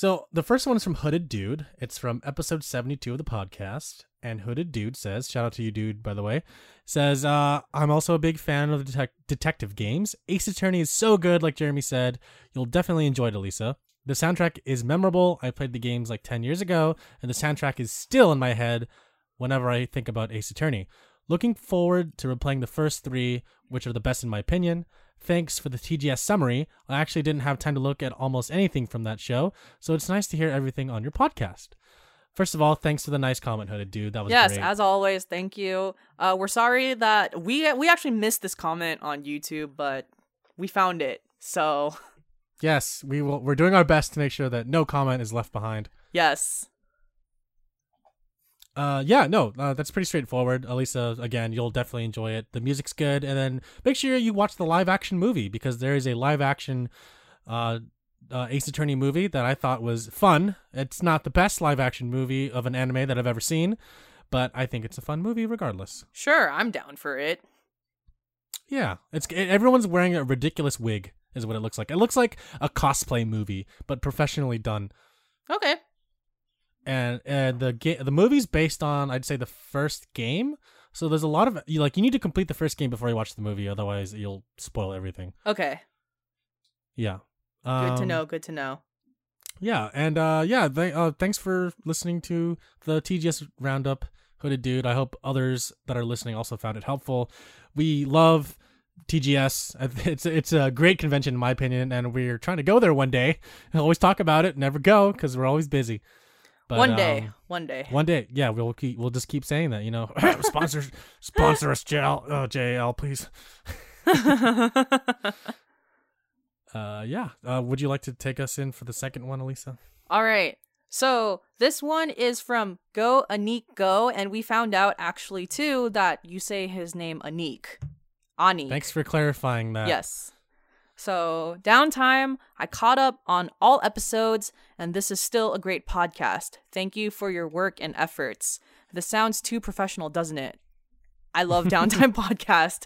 So the first one is from Hooded Dude. It's from episode 72 of the podcast. And Hooded Dude says, shout out to you, dude, by the way, says, uh, I'm also a big fan of detec- detective games. Ace Attorney is so good, like Jeremy said. You'll definitely enjoy it, Elisa. The soundtrack is memorable. I played the games like 10 years ago, and the soundtrack is still in my head whenever I think about Ace Attorney. Looking forward to replaying the first three, which are the best in my opinion. Thanks for the TGS summary. I actually didn't have time to look at almost anything from that show, so it's nice to hear everything on your podcast. First of all, thanks for the nice comment, hooded dude. That was yes, great. as always, thank you. Uh, we're sorry that we we actually missed this comment on YouTube, but we found it. So yes, we will. We're doing our best to make sure that no comment is left behind. yes, Uh, yeah, no, uh, that's pretty straightforward. Elisa, again, you'll definitely enjoy it. The music's good, and then make sure you watch the live action movie because there is a live action, uh, uh, Ace Attorney movie that I thought was fun. It's not the best live action movie of an anime that I've ever seen, but I think it's a fun movie regardless. sure, I'm down for it. Yeah, it's it, everyone's wearing a ridiculous wig, is what it looks like. It looks like a cosplay movie, but professionally done. Okay, and and the game the movie's based on I'd say the first game. So there's a lot of you like you need to complete the first game before you watch the movie, otherwise you'll spoil everything. okay, Yeah. good to Um, know. Good to know. Yeah, and uh yeah, th- uh, thanks for listening to the TGS roundup, hooded dude. I hope others that are listening also found it helpful. We love TGS. It's it's a great convention in my opinion, and we're trying to go there one day. I always talk about it, never go because we're always busy. But, one day, um, one day. One day, yeah, we'll keep we'll just keep saying that, you know. sponsor sponsor us, JL, oh, JL, please. Uh, yeah. Uh, would you like to take us in for the second one, Elisa? All right. So this one is from Go Anik Go, and we found out actually too that you say his name Anik. Anik. Thanks for clarifying that. Yes. So, downtime, I caught up on all episodes, and this is still a great podcast. Thank you for your work and efforts. This sounds too professional, doesn't it? I love Downtime Podcast.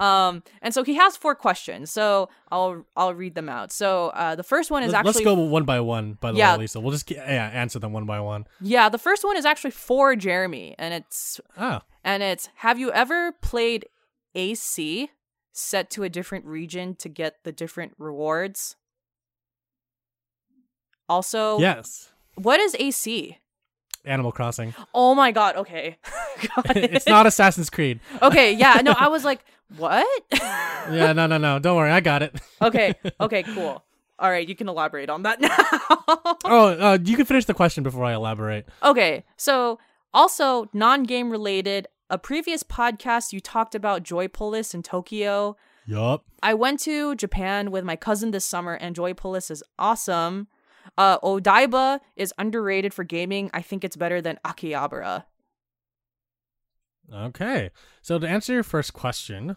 Um, and so he has four questions. So I'll I'll read them out. So uh, the first one is Let's, actually let's go one by one. By the Yeah. way, Lisa, we'll just get, yeah answer them one by one. yeah, the first one is actually for Jeremy, and it's oh. and it's Have you ever played AC set to a different region to get the different rewards? Also, yes. what is AC? Animal Crossing. Oh my god, okay. Got it's not Assassin's Creed. Okay, yeah, no, I was like, what? Yeah, no, no, no. Don't worry, I got it. okay, okay, cool. All right, you can elaborate on that now. Oh, uh, you can finish the question before I elaborate. okay, so also non game related, a previous podcast you talked about Joy Joypolis in Tokyo. Yup. I went to Japan with my cousin this summer, and Joy Joypolis is awesome. Uh, Odaiba is underrated for gaming. I think it's better than Akihabara. Okay. So to answer your first question,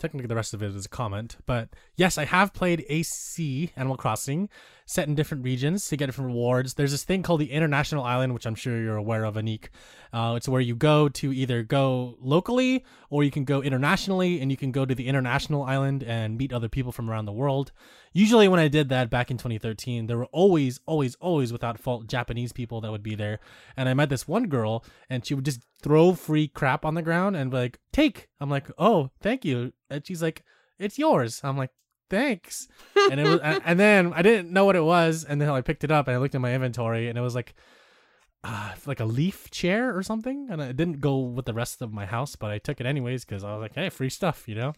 technically the rest of it is a comment, but yes, I have played AC Animal Crossing, set in different regions to get different rewards. There's this thing called the International Island, which I'm sure you're aware of, Anik. Uh, it's where you go to either go locally or you can go internationally, and you can go to the international island and meet other people from around the world. Usually, when I did that back in 2013, there were always, always, always without fault Japanese people that would be there. And I met this one girl, and she would just throw free crap on the ground and be like, "Take." I'm like, "Oh, thank you." And she's like, "It's yours." I'm like, "Thanks." And it was, and, then I didn't know what it was, and then I picked it up and I looked at my inventory, and it was like, uh, like a leaf chair or something, and it didn't go with the rest of my house, but I took it anyways because I was like, "Hey, free stuff," you know.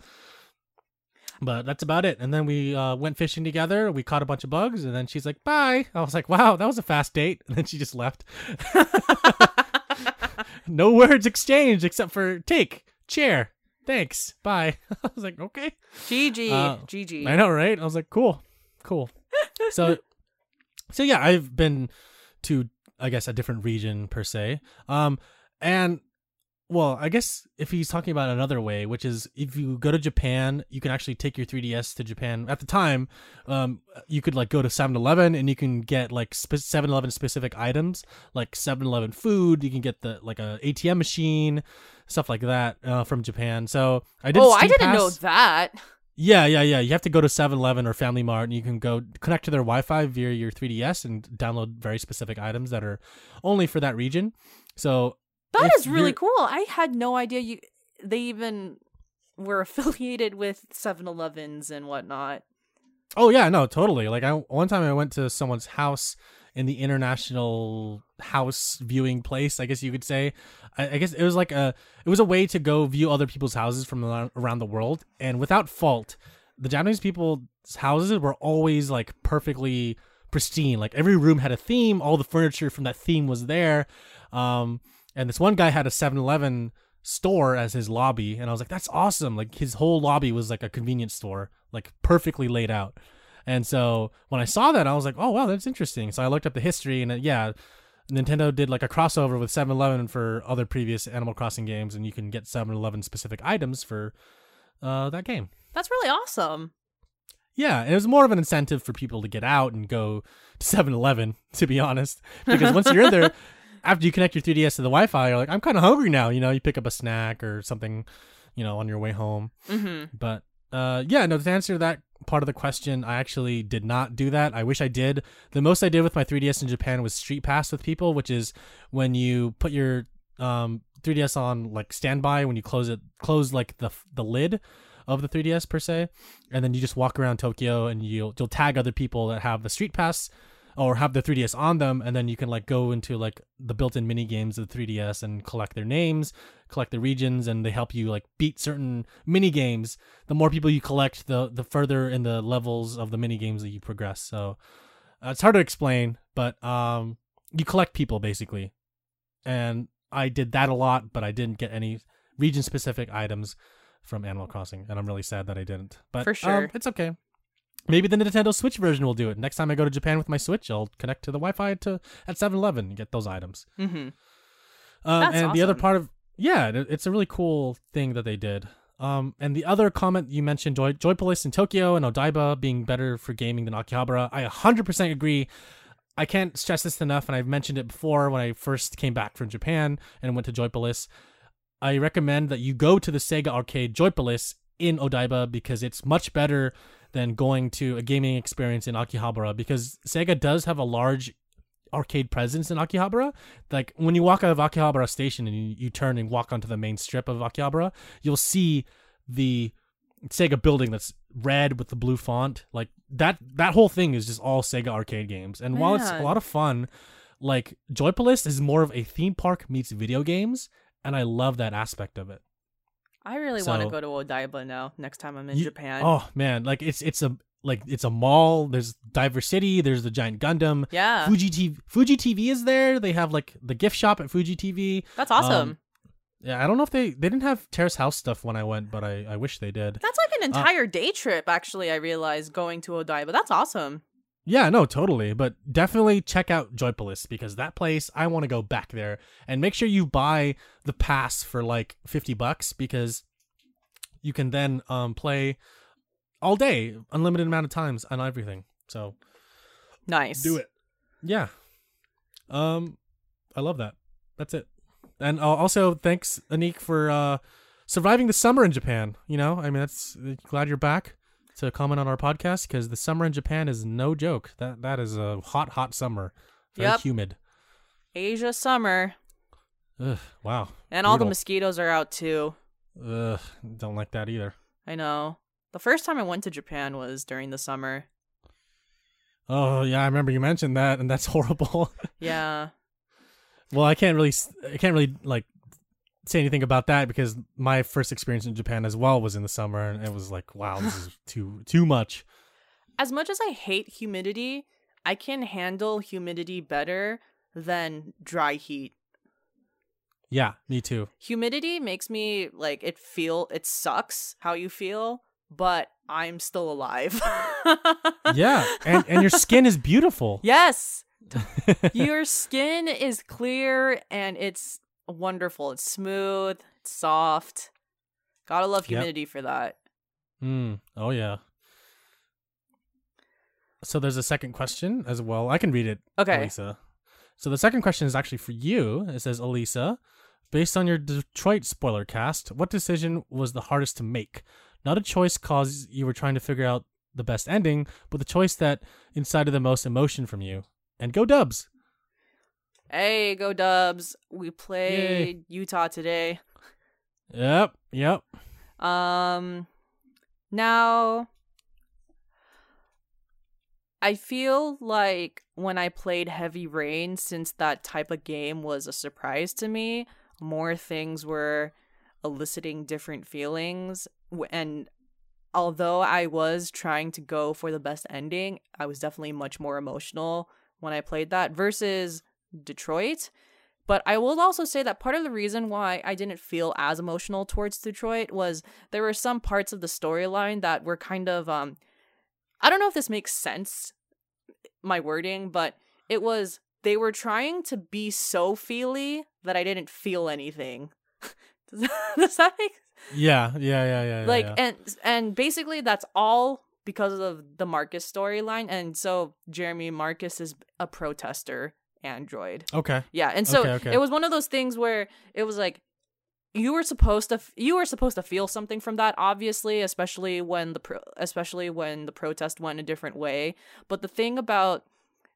But that's about it. And then we uh, went fishing together. We caught a bunch of bugs, and then she's like, "Bye." I was like, "Wow, that was a fast date." And then she just left. no words exchanged except for take chair. Thanks. Bye. I was like, okay. GG, Uh, GG. I know, right? I was like, cool, cool. so, so yeah, I've been to, I guess, a different region per se. Um, and well, I guess if he's talking about another way, which is if you go to Japan, you can actually take your 3DS to Japan. At the time, um, you could like go to 7-Eleven and you can get like 7-Eleven specific items, like 7-Eleven food. You can get the like a ATM machine, stuff like that uh, from Japan. So I did. oh, I Steam didn't know that. Yeah, yeah, yeah. You have to go to 7-Eleven or Family Mart, and you can go connect to their Wi-Fi via your 3DS and download very specific items that are only for that region. So That if is really cool. I had no idea you they even were affiliated with 7-Elevens and whatnot. Oh yeah, no, totally. Like I one time I went to someone's house in the international house viewing place, I guess you could say. I, I guess it was like a it was a way to go view other people's houses from around the world, and without fault, the Japanese people's houses were always like perfectly pristine. Like every room had a theme, all the furniture from that theme was there. Um, and this one guy had a 7-Eleven store as his lobby, and I was like, that's awesome. Like his whole lobby was like a convenience store, like perfectly laid out. And so when I saw that, I was like, oh wow, that's interesting. So I looked up the history, and uh, yeah, Nintendo did like a crossover with 7-Eleven for other previous Animal Crossing games, and you can get 7-Eleven specific items for uh, that game. That's really awesome. Yeah, it was more of an incentive for people to get out and go to 7-Eleven, to be honest. Because once you're in there, after you connect your 3DS to the Wi-Fi, you're like, I'm kind of hungry now. You know, you pick up a snack or something, you know, on your way home. Mhm. But uh, yeah, no. To answer that part of the question, I actually did not do that. I wish I did. The most I did with my 3DS in Japan was Street Pass with people, which is when you put your um 3DS on like standby when you close it, close like the the lid of the 3DS per se, and then you just walk around Tokyo and you'll you'll tag other people that have the Street Pass or have the 3DS on them, and then you can like go into like the built-in mini games of the 3DS and collect their names, collect the regions, and they help you like beat certain mini games. The more people you collect, the the further in the levels of the mini games that you progress. So uh, it's hard to explain, but um, you collect people basically, and I did that a lot, but I didn't get any region-specific items from Animal Crossing, and I'm really sad that I didn't. But For um, sure. it's okay. Maybe the Nintendo Switch version will do it. Next time I go to Japan with my Switch, I'll connect to the Wi-Fi to at 7-Eleven and get those items. Mhm. Um, That's and the other part of yeah, it's a really cool thing that they did. Um, and the other comment you mentioned, Joy Joypolis in Tokyo and Odaiba being better for gaming than Akihabara, I 100% agree. I can't stress this enough, and I've mentioned it before when I first came back from Japan and went to Joypolis. I recommend that you go to the Sega Arcade Joypolis in Odaiba because it's much better than going to a gaming experience in Akihabara because Sega does have a large arcade presence in Akihabara. Like when you walk out of Akihabara station and you, you turn and walk onto the main strip of Akihabara, you'll see the Sega building that's red with the blue font. Like that that whole thing is just all Sega arcade games. And while it's a lot of fun, like Joypolis is more of a theme park meets video games, and I love that aspect of it. I really want to go to Odaiba now next time I'm in You- Japan. Oh man, like it's it's a like it's a mall. There's Diver City. There's the giant Gundam. yeah. Fuji TV, Fuji TV is there. They have like the gift shop at Fuji TV. That's awesome. Um, Yeah, I don't know if they they didn't have Terrace House stuff when I went, but I I wish they did. That's like an uh, entire day trip actually, I realized going to Odaiba. That's awesome. Yeah, no, totally. But definitely check out Joypolis because that place I want to go back there and make sure you buy the pass for like fifty bucks because you can then um play all day, unlimited amount of times on everything. So Nice. do it. Yeah. Um, I love that. That's it. And uh, also thanks Anik for uh surviving the summer in Japan. You know, I mean, that's glad you're back to comment on our podcast because the summer in Japan is no joke. That that is a hot, hot summer. Very Yep. humid. Asia summer. Ugh, wow. And all the mosquitoes are out too. Ugh, don't like that either. I know. The first time I went to Japan was during the summer. Oh yeah, I remember you mentioned that, and that's horrible. Yeah. Well, I can't really, I can't really like say anything about that because my first experience in Japan as well was in the summer, and it was like, wow, this is too too much. As much as I hate humidity, I can handle humidity better than dry heat. Yeah, me too. Humidity makes me like it feel it sucks how you feel, but I'm still alive. Yeah, and and your skin is beautiful. Yes. Your skin is clear and it's wonderful. It's smooth, it's soft. Gotta love Yep. humidity for that. Mm, oh yeah. So there's a second question as well. I can read it, Okay. Elisa. So the second question is actually for you. It says, Elisa, based on your Detroit spoiler cast, what decision was the hardest to make? not a choice cause you were trying to figure out the best ending, but the choice that incited the most emotion from you. And go Dubs. Hey, go Dubs. We played Utah today. Yep, yep. Um now I feel like when I played Heavy Rain since that type of game was a surprise to me, more things were eliciting different feelings and although I was trying to go for the best ending, I was definitely much more emotional when I played that versus Detroit. But I will also say that part of the reason why I didn't feel as emotional towards Detroit was there were some parts of the storyline that were kind of um I don't know if this makes sense my wording, but it was they were trying to be so feely that I didn't feel anything. does, that, does that make Yeah, yeah, yeah, yeah. like yeah. and and basically that's all because of the Marcus storyline and so Jeremy Marcus is a protester android. okay. Yeah, and so Okay, okay. it was one of those things where it was like you were supposed to f- you were supposed to feel something from that obviously especially when the pro- especially when the protest went a different way but the thing about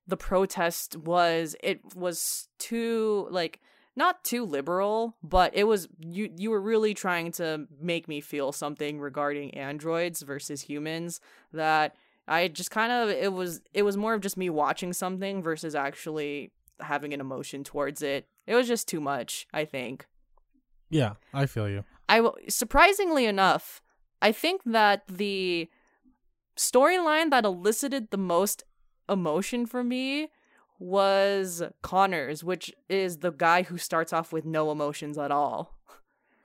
the protest was it was too like not too liberal but it was you you were really trying to make me feel something regarding androids versus humans that I just kind of it was it was more of just me watching something versus actually having an emotion towards it. It was just too much, I think. Yeah, I feel you. I w- surprisingly enough, I think that the storyline that elicited the most emotion for me was Connor's, which is the guy who starts off with no emotions at all.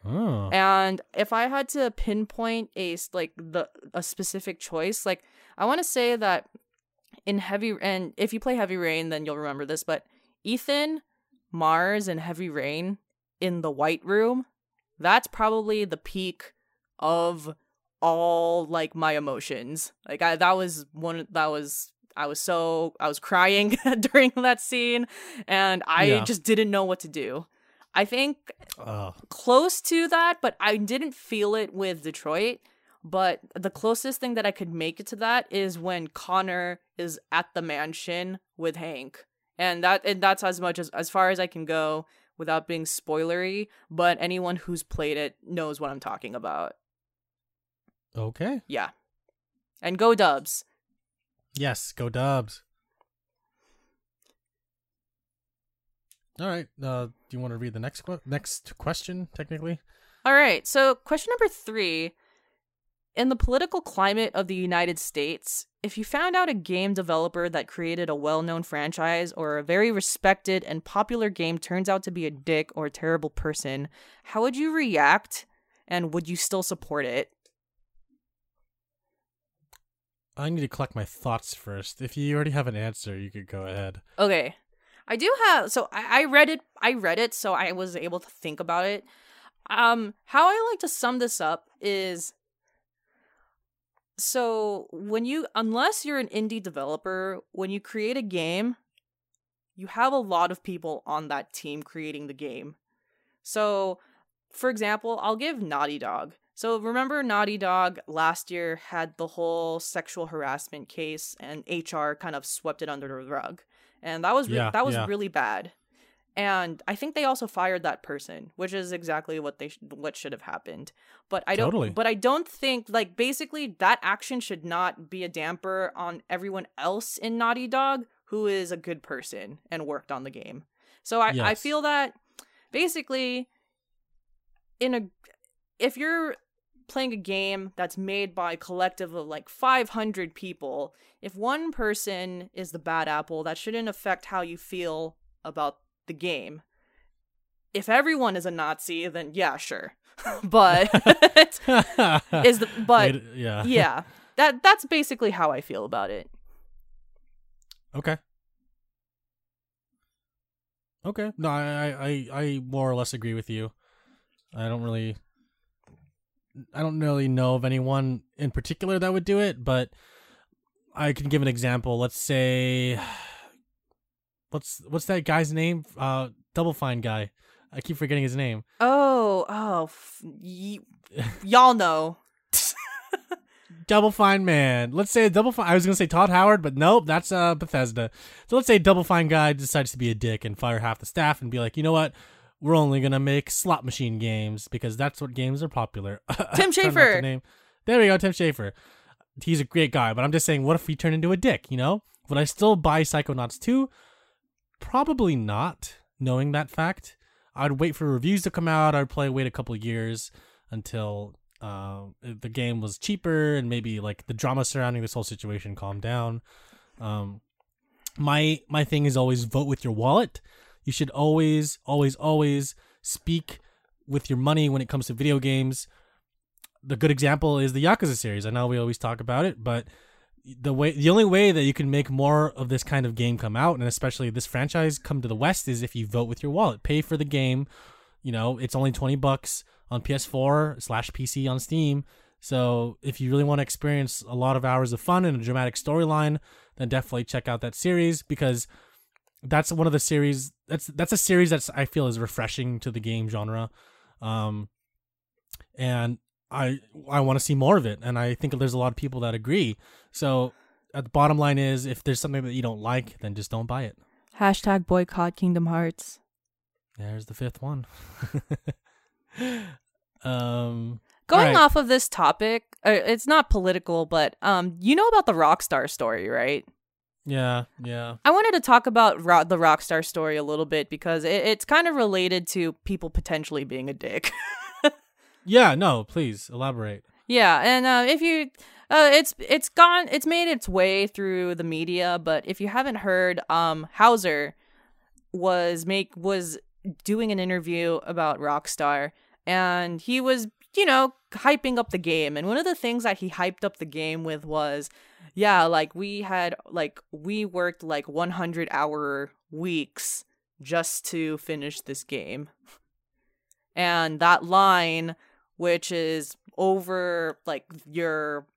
Oh. And if I had to pinpoint a like the a specific choice, like I want to say that in Heavy and if you play Heavy Rain, then you'll remember this. But Ethan, Mars, and Heavy Rain in the White Room, that's probably the peak of all like my emotions. Like I that was one that was I was so I was crying during that scene, and I Yeah. just didn't know what to do. I think Oh. close to that, but I didn't feel it with Detroit. But the closest thing that I could make it to that is when Connor is at the mansion with Hank. And that and that's as much as as far as I can go without being spoilery, but anyone who's played it knows what I'm talking about. Okay. Yeah. And go dubs. Yes, go Dubs. All right. Uh, do you want to read the next que- next question? Technically, All right. So, question number three. In the political climate of the United States, if you found out a game developer that created a well known franchise or a very respected and popular game turns out to be a dick or a terrible person, how would you react and would you still support it? I need to collect my thoughts first. If you already have an answer, you could go ahead. Okay. I do have so I, I read it I read it so I was able to think about it. Um how I like to sum this up is so when you unless you're an indie developer, when you create a game, you have a lot of people on that team creating the game. So, for example, I'll give Naughty Dog. So remember Naughty Dog last year had the whole sexual harassment case and HR kind of swept it under the rug. And that was re- Yeah, that was yeah. really bad. And I think they also fired that person, which is exactly what they sh- what should have happened. But I don't Totally. but I don't think like basically that action should not be a damper on everyone else in Naughty Dog who is a good person and worked on the game. So I, I feel that basically in a if you're playing a game that's made by a collective of like 500 people if one person is the bad apple that shouldn't affect how you feel about the game if everyone is a nazi then yeah sure but is the but Wait, yeah. yeah that that's basically how i feel about it Okay. Okay. No, I, I, I, I more or less agree with you. I don't really, I don't really know of anyone in particular that would do it, but I can give an example. Let's say, what's what's that guy's name? Uh, Double Fine guy. I keep forgetting his name. oh oh f- y- y'all know Double Fine man. Let's say Double Fine. I was gonna say Todd Howard, but nope, that's uh Bethesda. So let's say Double Fine guy decides to be a dick and fire half the staff and be like, you know what? We're only gonna make slot machine games because that's what games are popular. Tim Schafer. name- There we go, Tim Schafer. He's a great guy, but I'm just saying, what if he turned into a dick? You know, would I still buy Psychonauts 2? Probably not. Knowing that fact, I'd wait for reviews to come out. I'd play wait a couple years until uh, the game was cheaper and maybe like the drama surrounding this whole situation calmed down. Um, my my thing is always vote with your wallet. You should always, always, always speak with your money when it comes to video games. The good example is the Yakuza series. I know we always talk about it, but the way the only way that you can make more of this kind of game come out and especially this franchise come to the west is if you vote with your wallet. Pay for the game. You know it's only 20 bucks on ps4 slash pc on steam. So if you really want to experience a lot of hours of fun and a dramatic storyline then definitely check out that series because that's one of the series that's that's a series that's i feel is refreshing to the game genre. Um and i i want to see more of it and i think there's a lot of people that agree so at the bottom line is if there's something that you don't like then just don't buy it Hashtag boycott Kingdom Hearts. there's the fifth one um Going Alright. off of this topic, uh, it's not political, but um, you know about the Rockstar story, right? yeah yeah I wanted to talk about ro- the Rockstar story a little bit because it- it's kind of related to people potentially being a dick. yeah no please elaborate. Yeah, and uh, if you, uh, it's it's gone, it's made its way through the media, but if you haven't heard, um, Houser was make was doing an interview about Rockstar, and he was you know hyping up the game, and one of the things that he hyped up the game with was, yeah, like we had like we worked like 100 hour weeks just to finish this game, and that line, which is over like your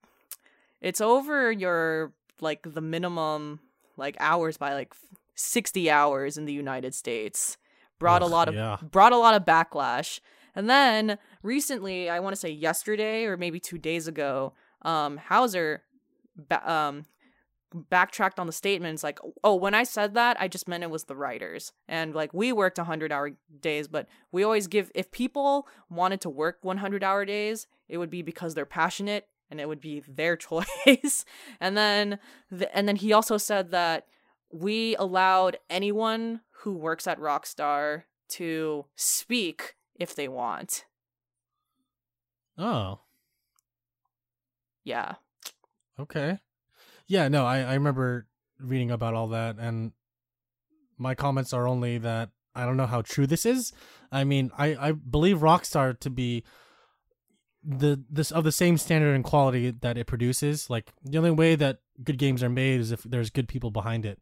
it's over your like the minimum like hours by like 60 hours in the United States brought a lot of yeah. brought a lot of backlash and then recently I want to say yesterday or maybe 2 days ago um Hauser ba- um backtracked on the statements like oh when i said that i just meant it was the writers. And like we worked 100 hour days but we always give if people wanted to work 100 hour days it would be because they're passionate and it would be their choice. And then the, and then he also said that we allowed anyone who works at rockstar to speak if they want. Oh. Yeah. Okay. Yeah, no, I, I remember reading about all that and my comments are only that I don't know how true this is. I mean, I, I believe Rockstar to be the this of the same standard and quality that it produces. Like the only way that good games are made is if there's good people behind it.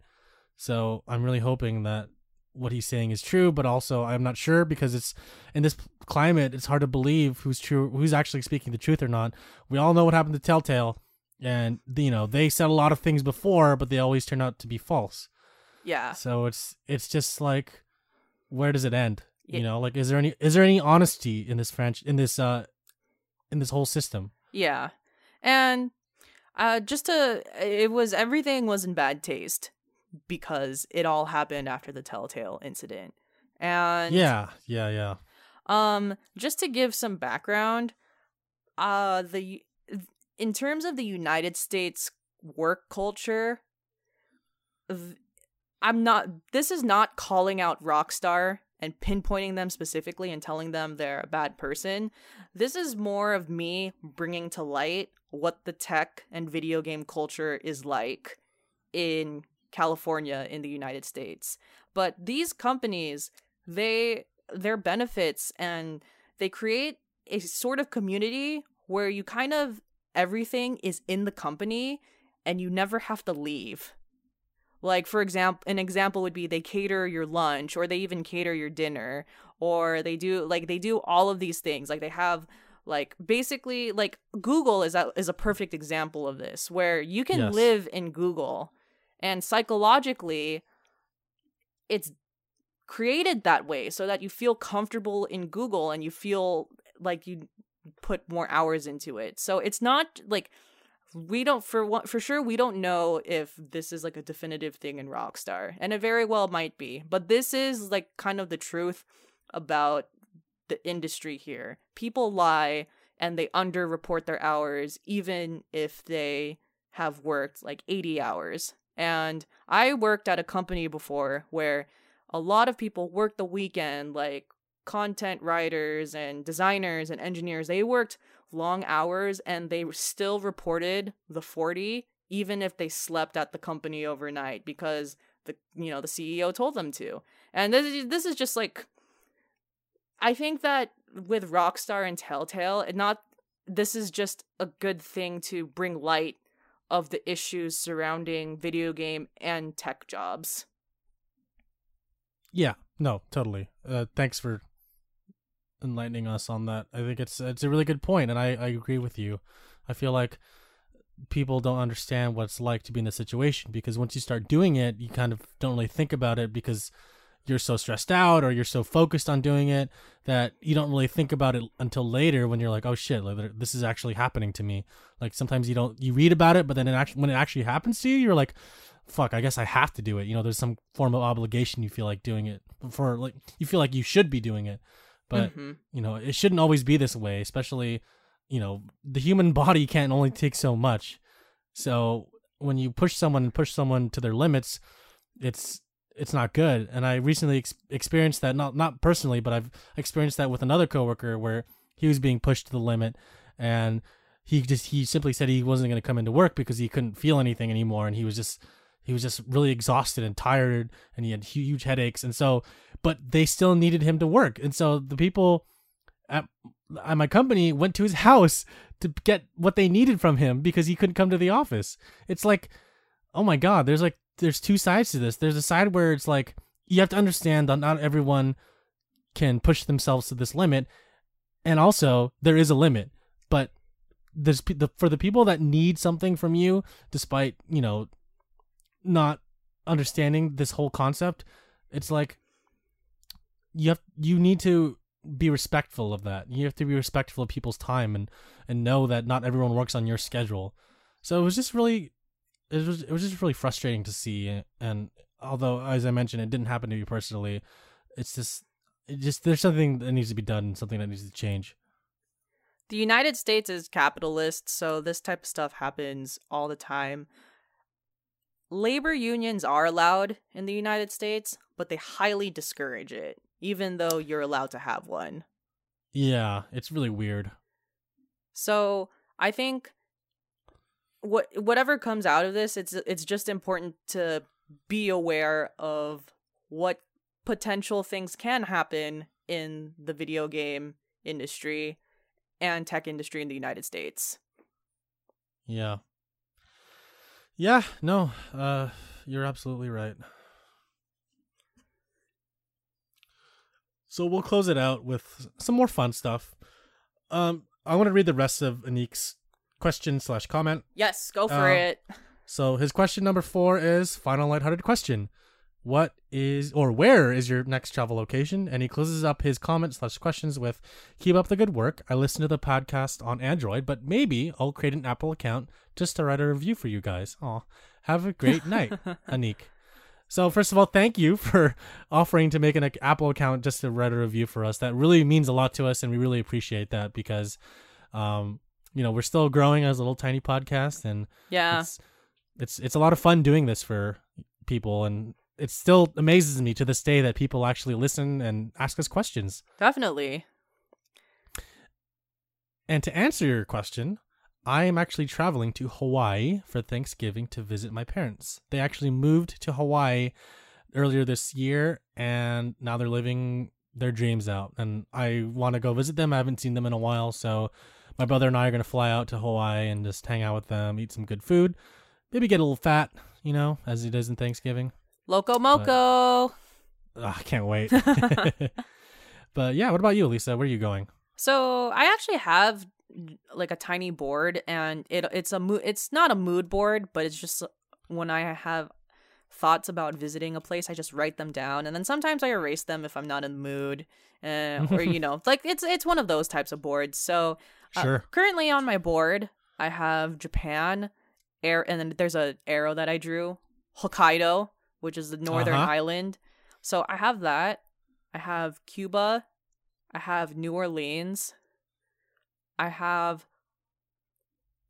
So I'm really hoping that what he's saying is true, but also I'm not sure because it's in this climate, it's hard to believe who's true, who's actually speaking the truth or not. We all know what happened to Telltale, and you know they said a lot of things before, but they always turn out to be false. yeah So it's it's just like, where does it end? Yeah. You know, like is there any is there any honesty in this French in this uh in this whole system? Yeah. And uh just to it was everything was in bad taste because it all happened after the Telltale incident. And yeah, yeah, yeah. um just to give some background, uh the in terms of the United States work culture, I'm not this is not calling out Rockstar and pinpointing them specifically and telling them they're a bad person. This is more of me bringing to light what the tech and video game culture is like in California in the United States. But these companies, they their benefits and they create a sort of community where you kind of everything is in the company and you never have to leave. Like for example, an example would be they cater your lunch or they even cater your dinner or they do like they do all of these things. Like they have like basically like Google is a, is a perfect example of this where you can Yes. live in Google and psychologically it's created that way so that you feel comfortable in Google and you feel like you put more hours into it. So it's not like we don't for for sure we don't know if this is like a definitive thing in Rockstar, and it very well might be. But this is like kind of the truth about the industry here. People lie and they underreport their hours even if they have worked like 80 hours. And I worked at a company before where a lot of people worked the weekend, like content writers and designers and engineers. They worked long hours and they still reported the 40 even if they slept at the company overnight because the you know the CEO told them to. And this is, this is just like I think that with Rockstar and Telltale, not this is just a good thing to bring light of the issues surrounding video game and tech jobs. Yeah, no, totally. Uh, thanks for enlightening us on that. I think it's it's a really good point, and I, I agree with you. I feel like people don't understand what it's like to be in the situation because once you start doing it, you kind of don't really think about it because you're so stressed out or you're so focused on doing it that you don't really think about it until later when you're like, oh shit, this is actually happening to me. Like sometimes you don't you read about it, but then it actually when it actually happens to you, you're like, fuck, I guess I have to do it. You know, there's some form of obligation you feel like doing it for like you feel like you should be doing it. But mm-hmm. you know, it shouldn't always be this way, especially, you know, the human body can't only take so much. So when you push someone and push someone to their limits, it's it's not good. And I recently ex- experienced that not not personally, but I've experienced that with another coworker where he was being pushed to the limit and he just he simply said he wasn't going to come into work because he couldn't feel anything anymore and he was just he was just really exhausted and tired and he had huge headaches and so but they still needed him to work and so the people at, at my company went to his house to get what they needed from him because he couldn't come to the office it's like oh my god there's like there's two sides to this. There's a side where it's like you have to understand that not everyone can push themselves to this limit, and also there is a limit. But there's the for the people that need something from you, despite you know not understanding this whole concept, it's like you have you need to be respectful of that. You have to be respectful of people's time and and know that not everyone works on your schedule. So it was just really it was it was just really frustrating to see. And although, as I mentioned, it didn't happen to me personally, it's just it just there's something that needs to be done, something that needs to change. The United States is capitalist, so this type of stuff happens all the time. Labor unions are allowed in the United States, but they highly discourage it, even though you're allowed to have one. Yeah, it's really weird. So I think what whatever comes out of this, it's it's just important to be aware of what potential things can happen in the video game industry and tech industry in the United States. Yeah. Yeah, no. Uh you're absolutely right. So we'll close it out with some more fun stuff. Um I want to read the rest of Anik's question slash comment. Yes, go for uh, it. So his question number four is final lighthearted question. What is or where is your next travel location? And he closes up his comments slash questions with Keep up the good work. I listen to the podcast on Android, but maybe I'll create an Apple account just to write a review for you guys. Aw. Have a great night, Anik. So first of all, thank you for offering to make an Apple account just to write a review for us. That really means a lot to us, and we really appreciate that because um, you know we're still growing as a little tiny podcast and yeah it's it's, it's a lot of fun doing this for people and it still amazes me to this day that people actually listen and ask us questions definitely and to answer your question I am actually traveling to Hawaii for Thanksgiving to visit my parents. They actually moved to Hawaii earlier this year and now they're living their dreams out and I want to go visit them. I haven't seen them in a while, so my brother and I are going to fly out to Hawaii and just hang out with them, eat some good food, maybe get a little fat, you know, as it is in Thanksgiving. Loco Moco. But, uh, I can't wait. but yeah, what about you, Lisa? Where are you going? So I actually have like a tiny board, and it it's a mo- it's not a mood board, but it's just when I have thoughts about visiting a place, I just write them down, and then sometimes I erase them if I'm not in the mood, uh, or you know, like it's it's one of those types of boards. So uh, sure. currently on my board, I have Japan, air, and then there's a arrow that I drew, Hokkaido, which is the northern Uh-huh. island. So I have that. I have Cuba. I have New Orleans. I have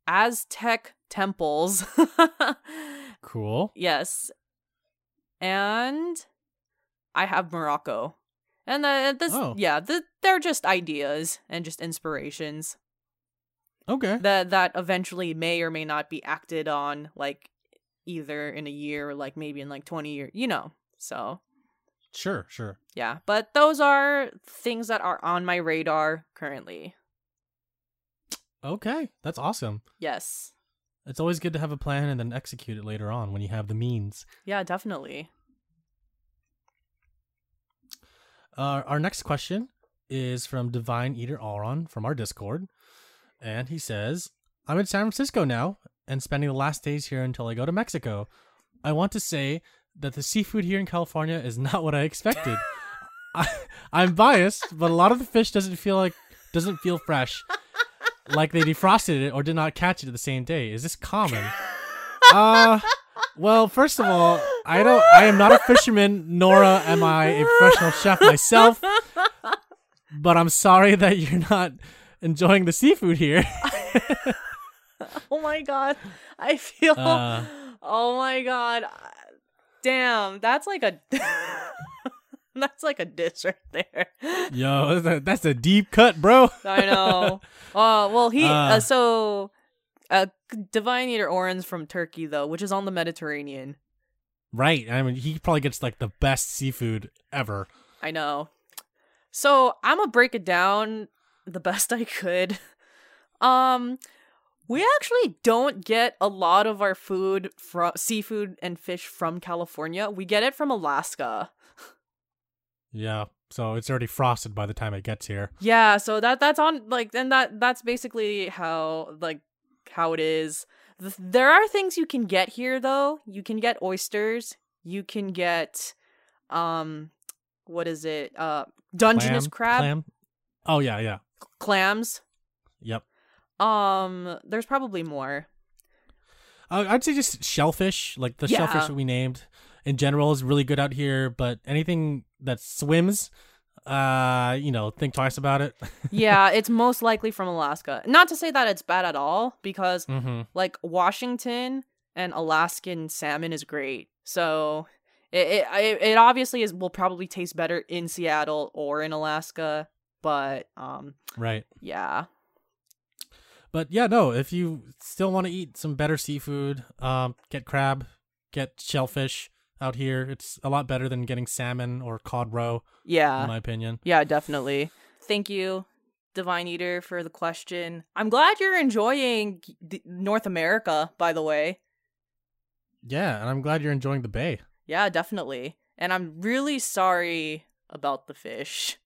Aztec temples. Cool. yes. And I have Morocco. And the, this, Oh. yeah, the, they're just ideas and just inspirations Okay. that that eventually may or may not be acted on, like either in a year or like maybe in like twenty years, you know. So Sure, sure. yeah, but those are things that are on my radar currently. Okay. That's awesome. Yes, It's always good to have a plan and then execute it later on when you have the means. yeah, definitely. Uh, our next question is from Divine Eater Auron from our Discord. And he says, I'm in San Francisco now and spending the last days here until I go to Mexico. I want to say that the seafood here in California is not what I expected. I, I'm biased, but a lot of the fish doesn't feel like doesn't feel fresh, like they defrosted it or did not catch it at the same day. Is this common? Uh, well, first of all, I don't. I am not a fisherman, nor am I a professional chef myself. But I'm sorry that you're not enjoying the seafood here. Oh my god, I feel. Uh. oh my god, damn, that's like a. that's like a diss right there. Yo, that's a, that's a deep cut, bro. I know. Uh, well, he uh, Uh. so uh, Divine Eater Oran's from Turkey though, which is on the Mediterranean. Right. I mean, he probably gets like the best seafood ever. I know. So I'm gonna break it down the best I could. Um, we actually don't get a lot of our food from seafood and fish from California. We get it from Alaska. Yeah. So it's already frosted by the time it gets here. Yeah, so that that's on like and that that's basically how like how it is. There are things you can get here though. You can get oysters. You can get um what is it? Uh Dungeness Clam- crab, Clam? Oh yeah, yeah. clams. Yep. Um there's probably more. Uh, I'd say just shellfish, like the Yeah. shellfish that we named in general is really good out here. But anything that swims, uh, you know, think twice about it. yeah, it's most likely from Alaska. Not to say that it's bad at all because mm-hmm. like Washington and Alaskan salmon is great. So it it, it it obviously is will probably taste better in Seattle or in Alaska, but um Right. yeah. But yeah, no. If you still want to eat some better seafood, um, get crab, get shellfish out here. It's a lot better than getting salmon or cod roe, Yeah. in my opinion. Yeah, definitely. Thank you Divine Eater for the question. I'm glad you're enjoying North America by the way. Yeah, and I'm glad you're enjoying the bay. Yeah, definitely. And I'm really sorry about the fish.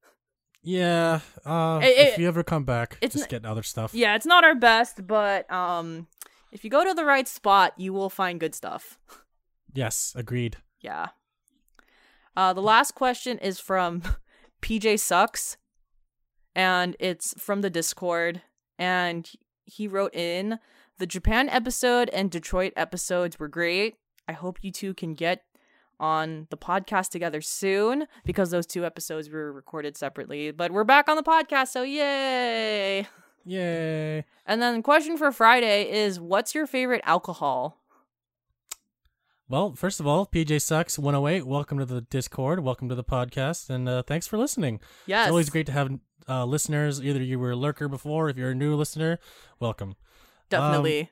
Yeah. Uh, It- if it- you ever come back, it's just n- get other stuff. Yeah, it's not our best, but um if you go to the right spot, you will find good stuff. Yes, agreed. Yeah. Uh, the last question is from PJ Sucks, and it's from the Discord. And he wrote in the Japan episode and Detroit episodes were great. I hope you two can get on the podcast together soon because those two episodes were recorded separately. But we're back on the podcast, so yay! Yay. And then, question for Friday is what's your favorite alcohol? Well, first of all, PJ Sucks 108, welcome to the Discord, welcome to the podcast, and uh, thanks for listening. Yes. It's always great to have uh, listeners. Either you were a lurker before, if you're a new listener, welcome. Definitely.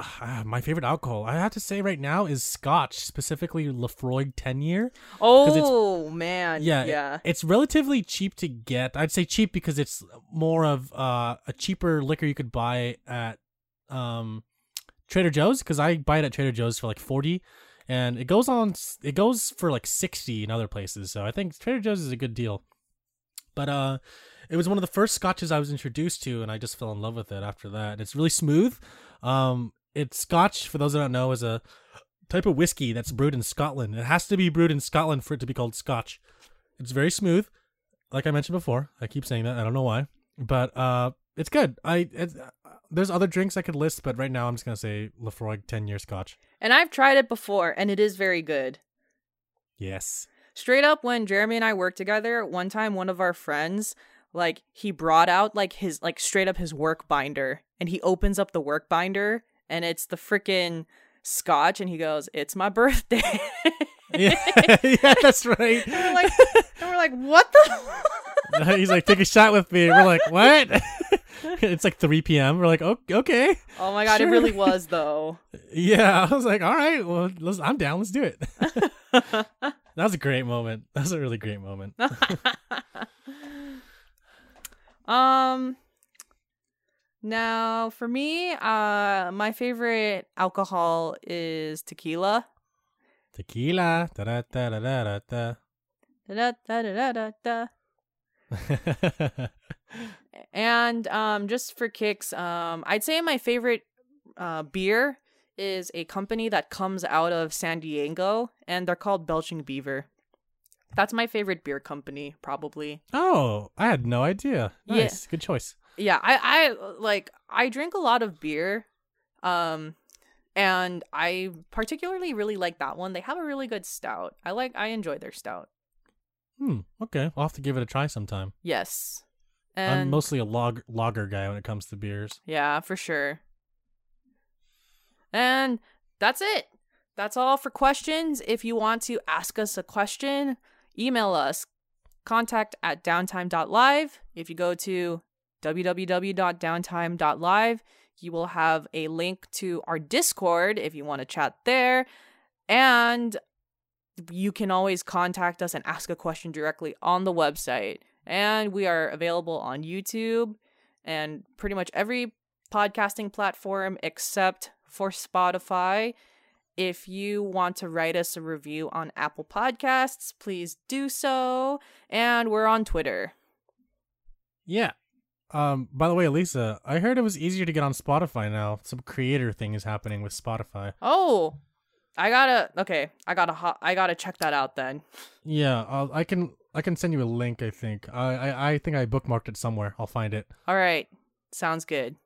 Ah, my favorite alcohol, I have to say right now, is Scotch, specifically Laphroaig 10 year. oh, man. Yeah, Yeah. It's relatively cheap to get. I'd say cheap because it's more of uh, a cheaper liquor you could buy at um, Trader Joe's because I buy it at Trader Joe's for like 40 and it goes on it goes for like 60 in other places. So I think Trader Joe's is a good deal. But uh it was one of the first scotches I was introduced to and I just fell in love with it after that. It's really smooth. Um it's scotch for those that don't know is a type of whiskey that's brewed in Scotland. It has to be brewed in Scotland for it to be called scotch. It's very smooth. Like I mentioned before, I keep saying that. I don't know why. But uh it's good. I it's, uh, there's other drinks I could list, but right now I'm just gonna say Laphroaig ten year Scotch. And I've tried it before, and it is very good. Yes. Straight up, when Jeremy and I worked together, one time one of our friends, like, he brought out like his like straight up his work binder, and he opens up the work binder, and it's the freaking scotch, and he goes, "It's my birthday." Yeah, yeah, that's right. and we're like, and we're like, what the? He's like, take a shot with me. We're like, what? it's like 3 p.m. We're like, oh, okay. oh my god, Sure. it really was though. Yeah, I was like, all right, well, I'm down. Let's do it. that was a great moment. That was a really great moment. um now for me uh my favorite alcohol is tequila Tequila. Da da da da da da. da da da da da da. and um just for kicks um i'd say my favorite uh beer is a company that comes out of san diego and they're called belching beaver that's my favorite beer company probably oh, I had no idea. Yeah. Good choice. Yeah i i like i drink a lot of beer um and i particularly really like that one they have a really good stout i like i enjoy their stout Hmm. Okay. I'll have to give it a try sometime. yes I'm mostly a log lager guy when it comes to beers. yeah for sure and that's it that's all for questions if you want to ask us a question email us contact at downtime.live if you go to www.downtime.live you will have a link to our discord if you want to chat there. And you can always contact us and ask a question directly on the website. And we are available on youtube and pretty much every podcasting platform except for spotify. If you want to write us a review on apple podcasts please do so. And we're on twitter. Yeah. Um. By the way, Lisa, I heard it was easier to get on Spotify now. Some creator thing is happening with Spotify. oh i gotta okay i gotta ho- i gotta check that out then Yeah. I'll, I can. I can send you a link. I think. I. I, I think I bookmarked it somewhere. I'll find it. all right sounds good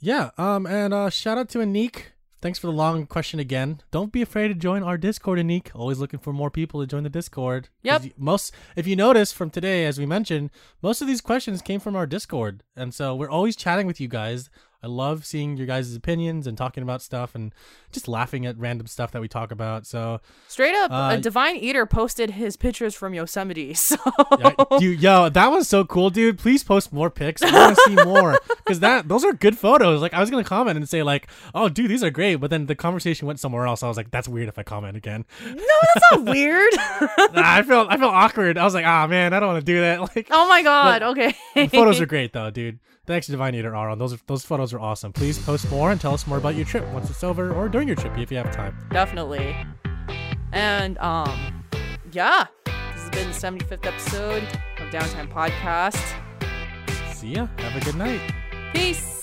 Yeah. Um. And uh, shout out to Anik. Thanks for the long question again. Don't be afraid to join our Discord, Anik. Always looking for more people to join the Discord. Yep. Most, if you notice from today, as we mentioned, most of these questions came from our Discord, and so we're always chatting with you guys. I love seeing your guys' opinions and talking about stuff and just laughing at random stuff that we talk about. So, straight up Uh, a divine eater posted his pictures from yosemite so yeah, dude, yo, that was so cool, dude. Please post more pics. I want to see more because that those are good photos. Like I was gonna comment and say like, "Oh, dude, these are great," but then the conversation went somewhere else. I was like, "That's weird if I comment again." no that's not weird I felt I felt awkward. I was like, "Ah, man, I don't want to do that." Like, oh my god okay the photos are great though, dude. Thanks Divine Eater Aaron. Those are, those photos are awesome. Please post more and tell us more about your trip once it's over or during your trip if you have time. definitely and um yeah this has been the 75th episode of downtime podcast See ya. Have a good night. peace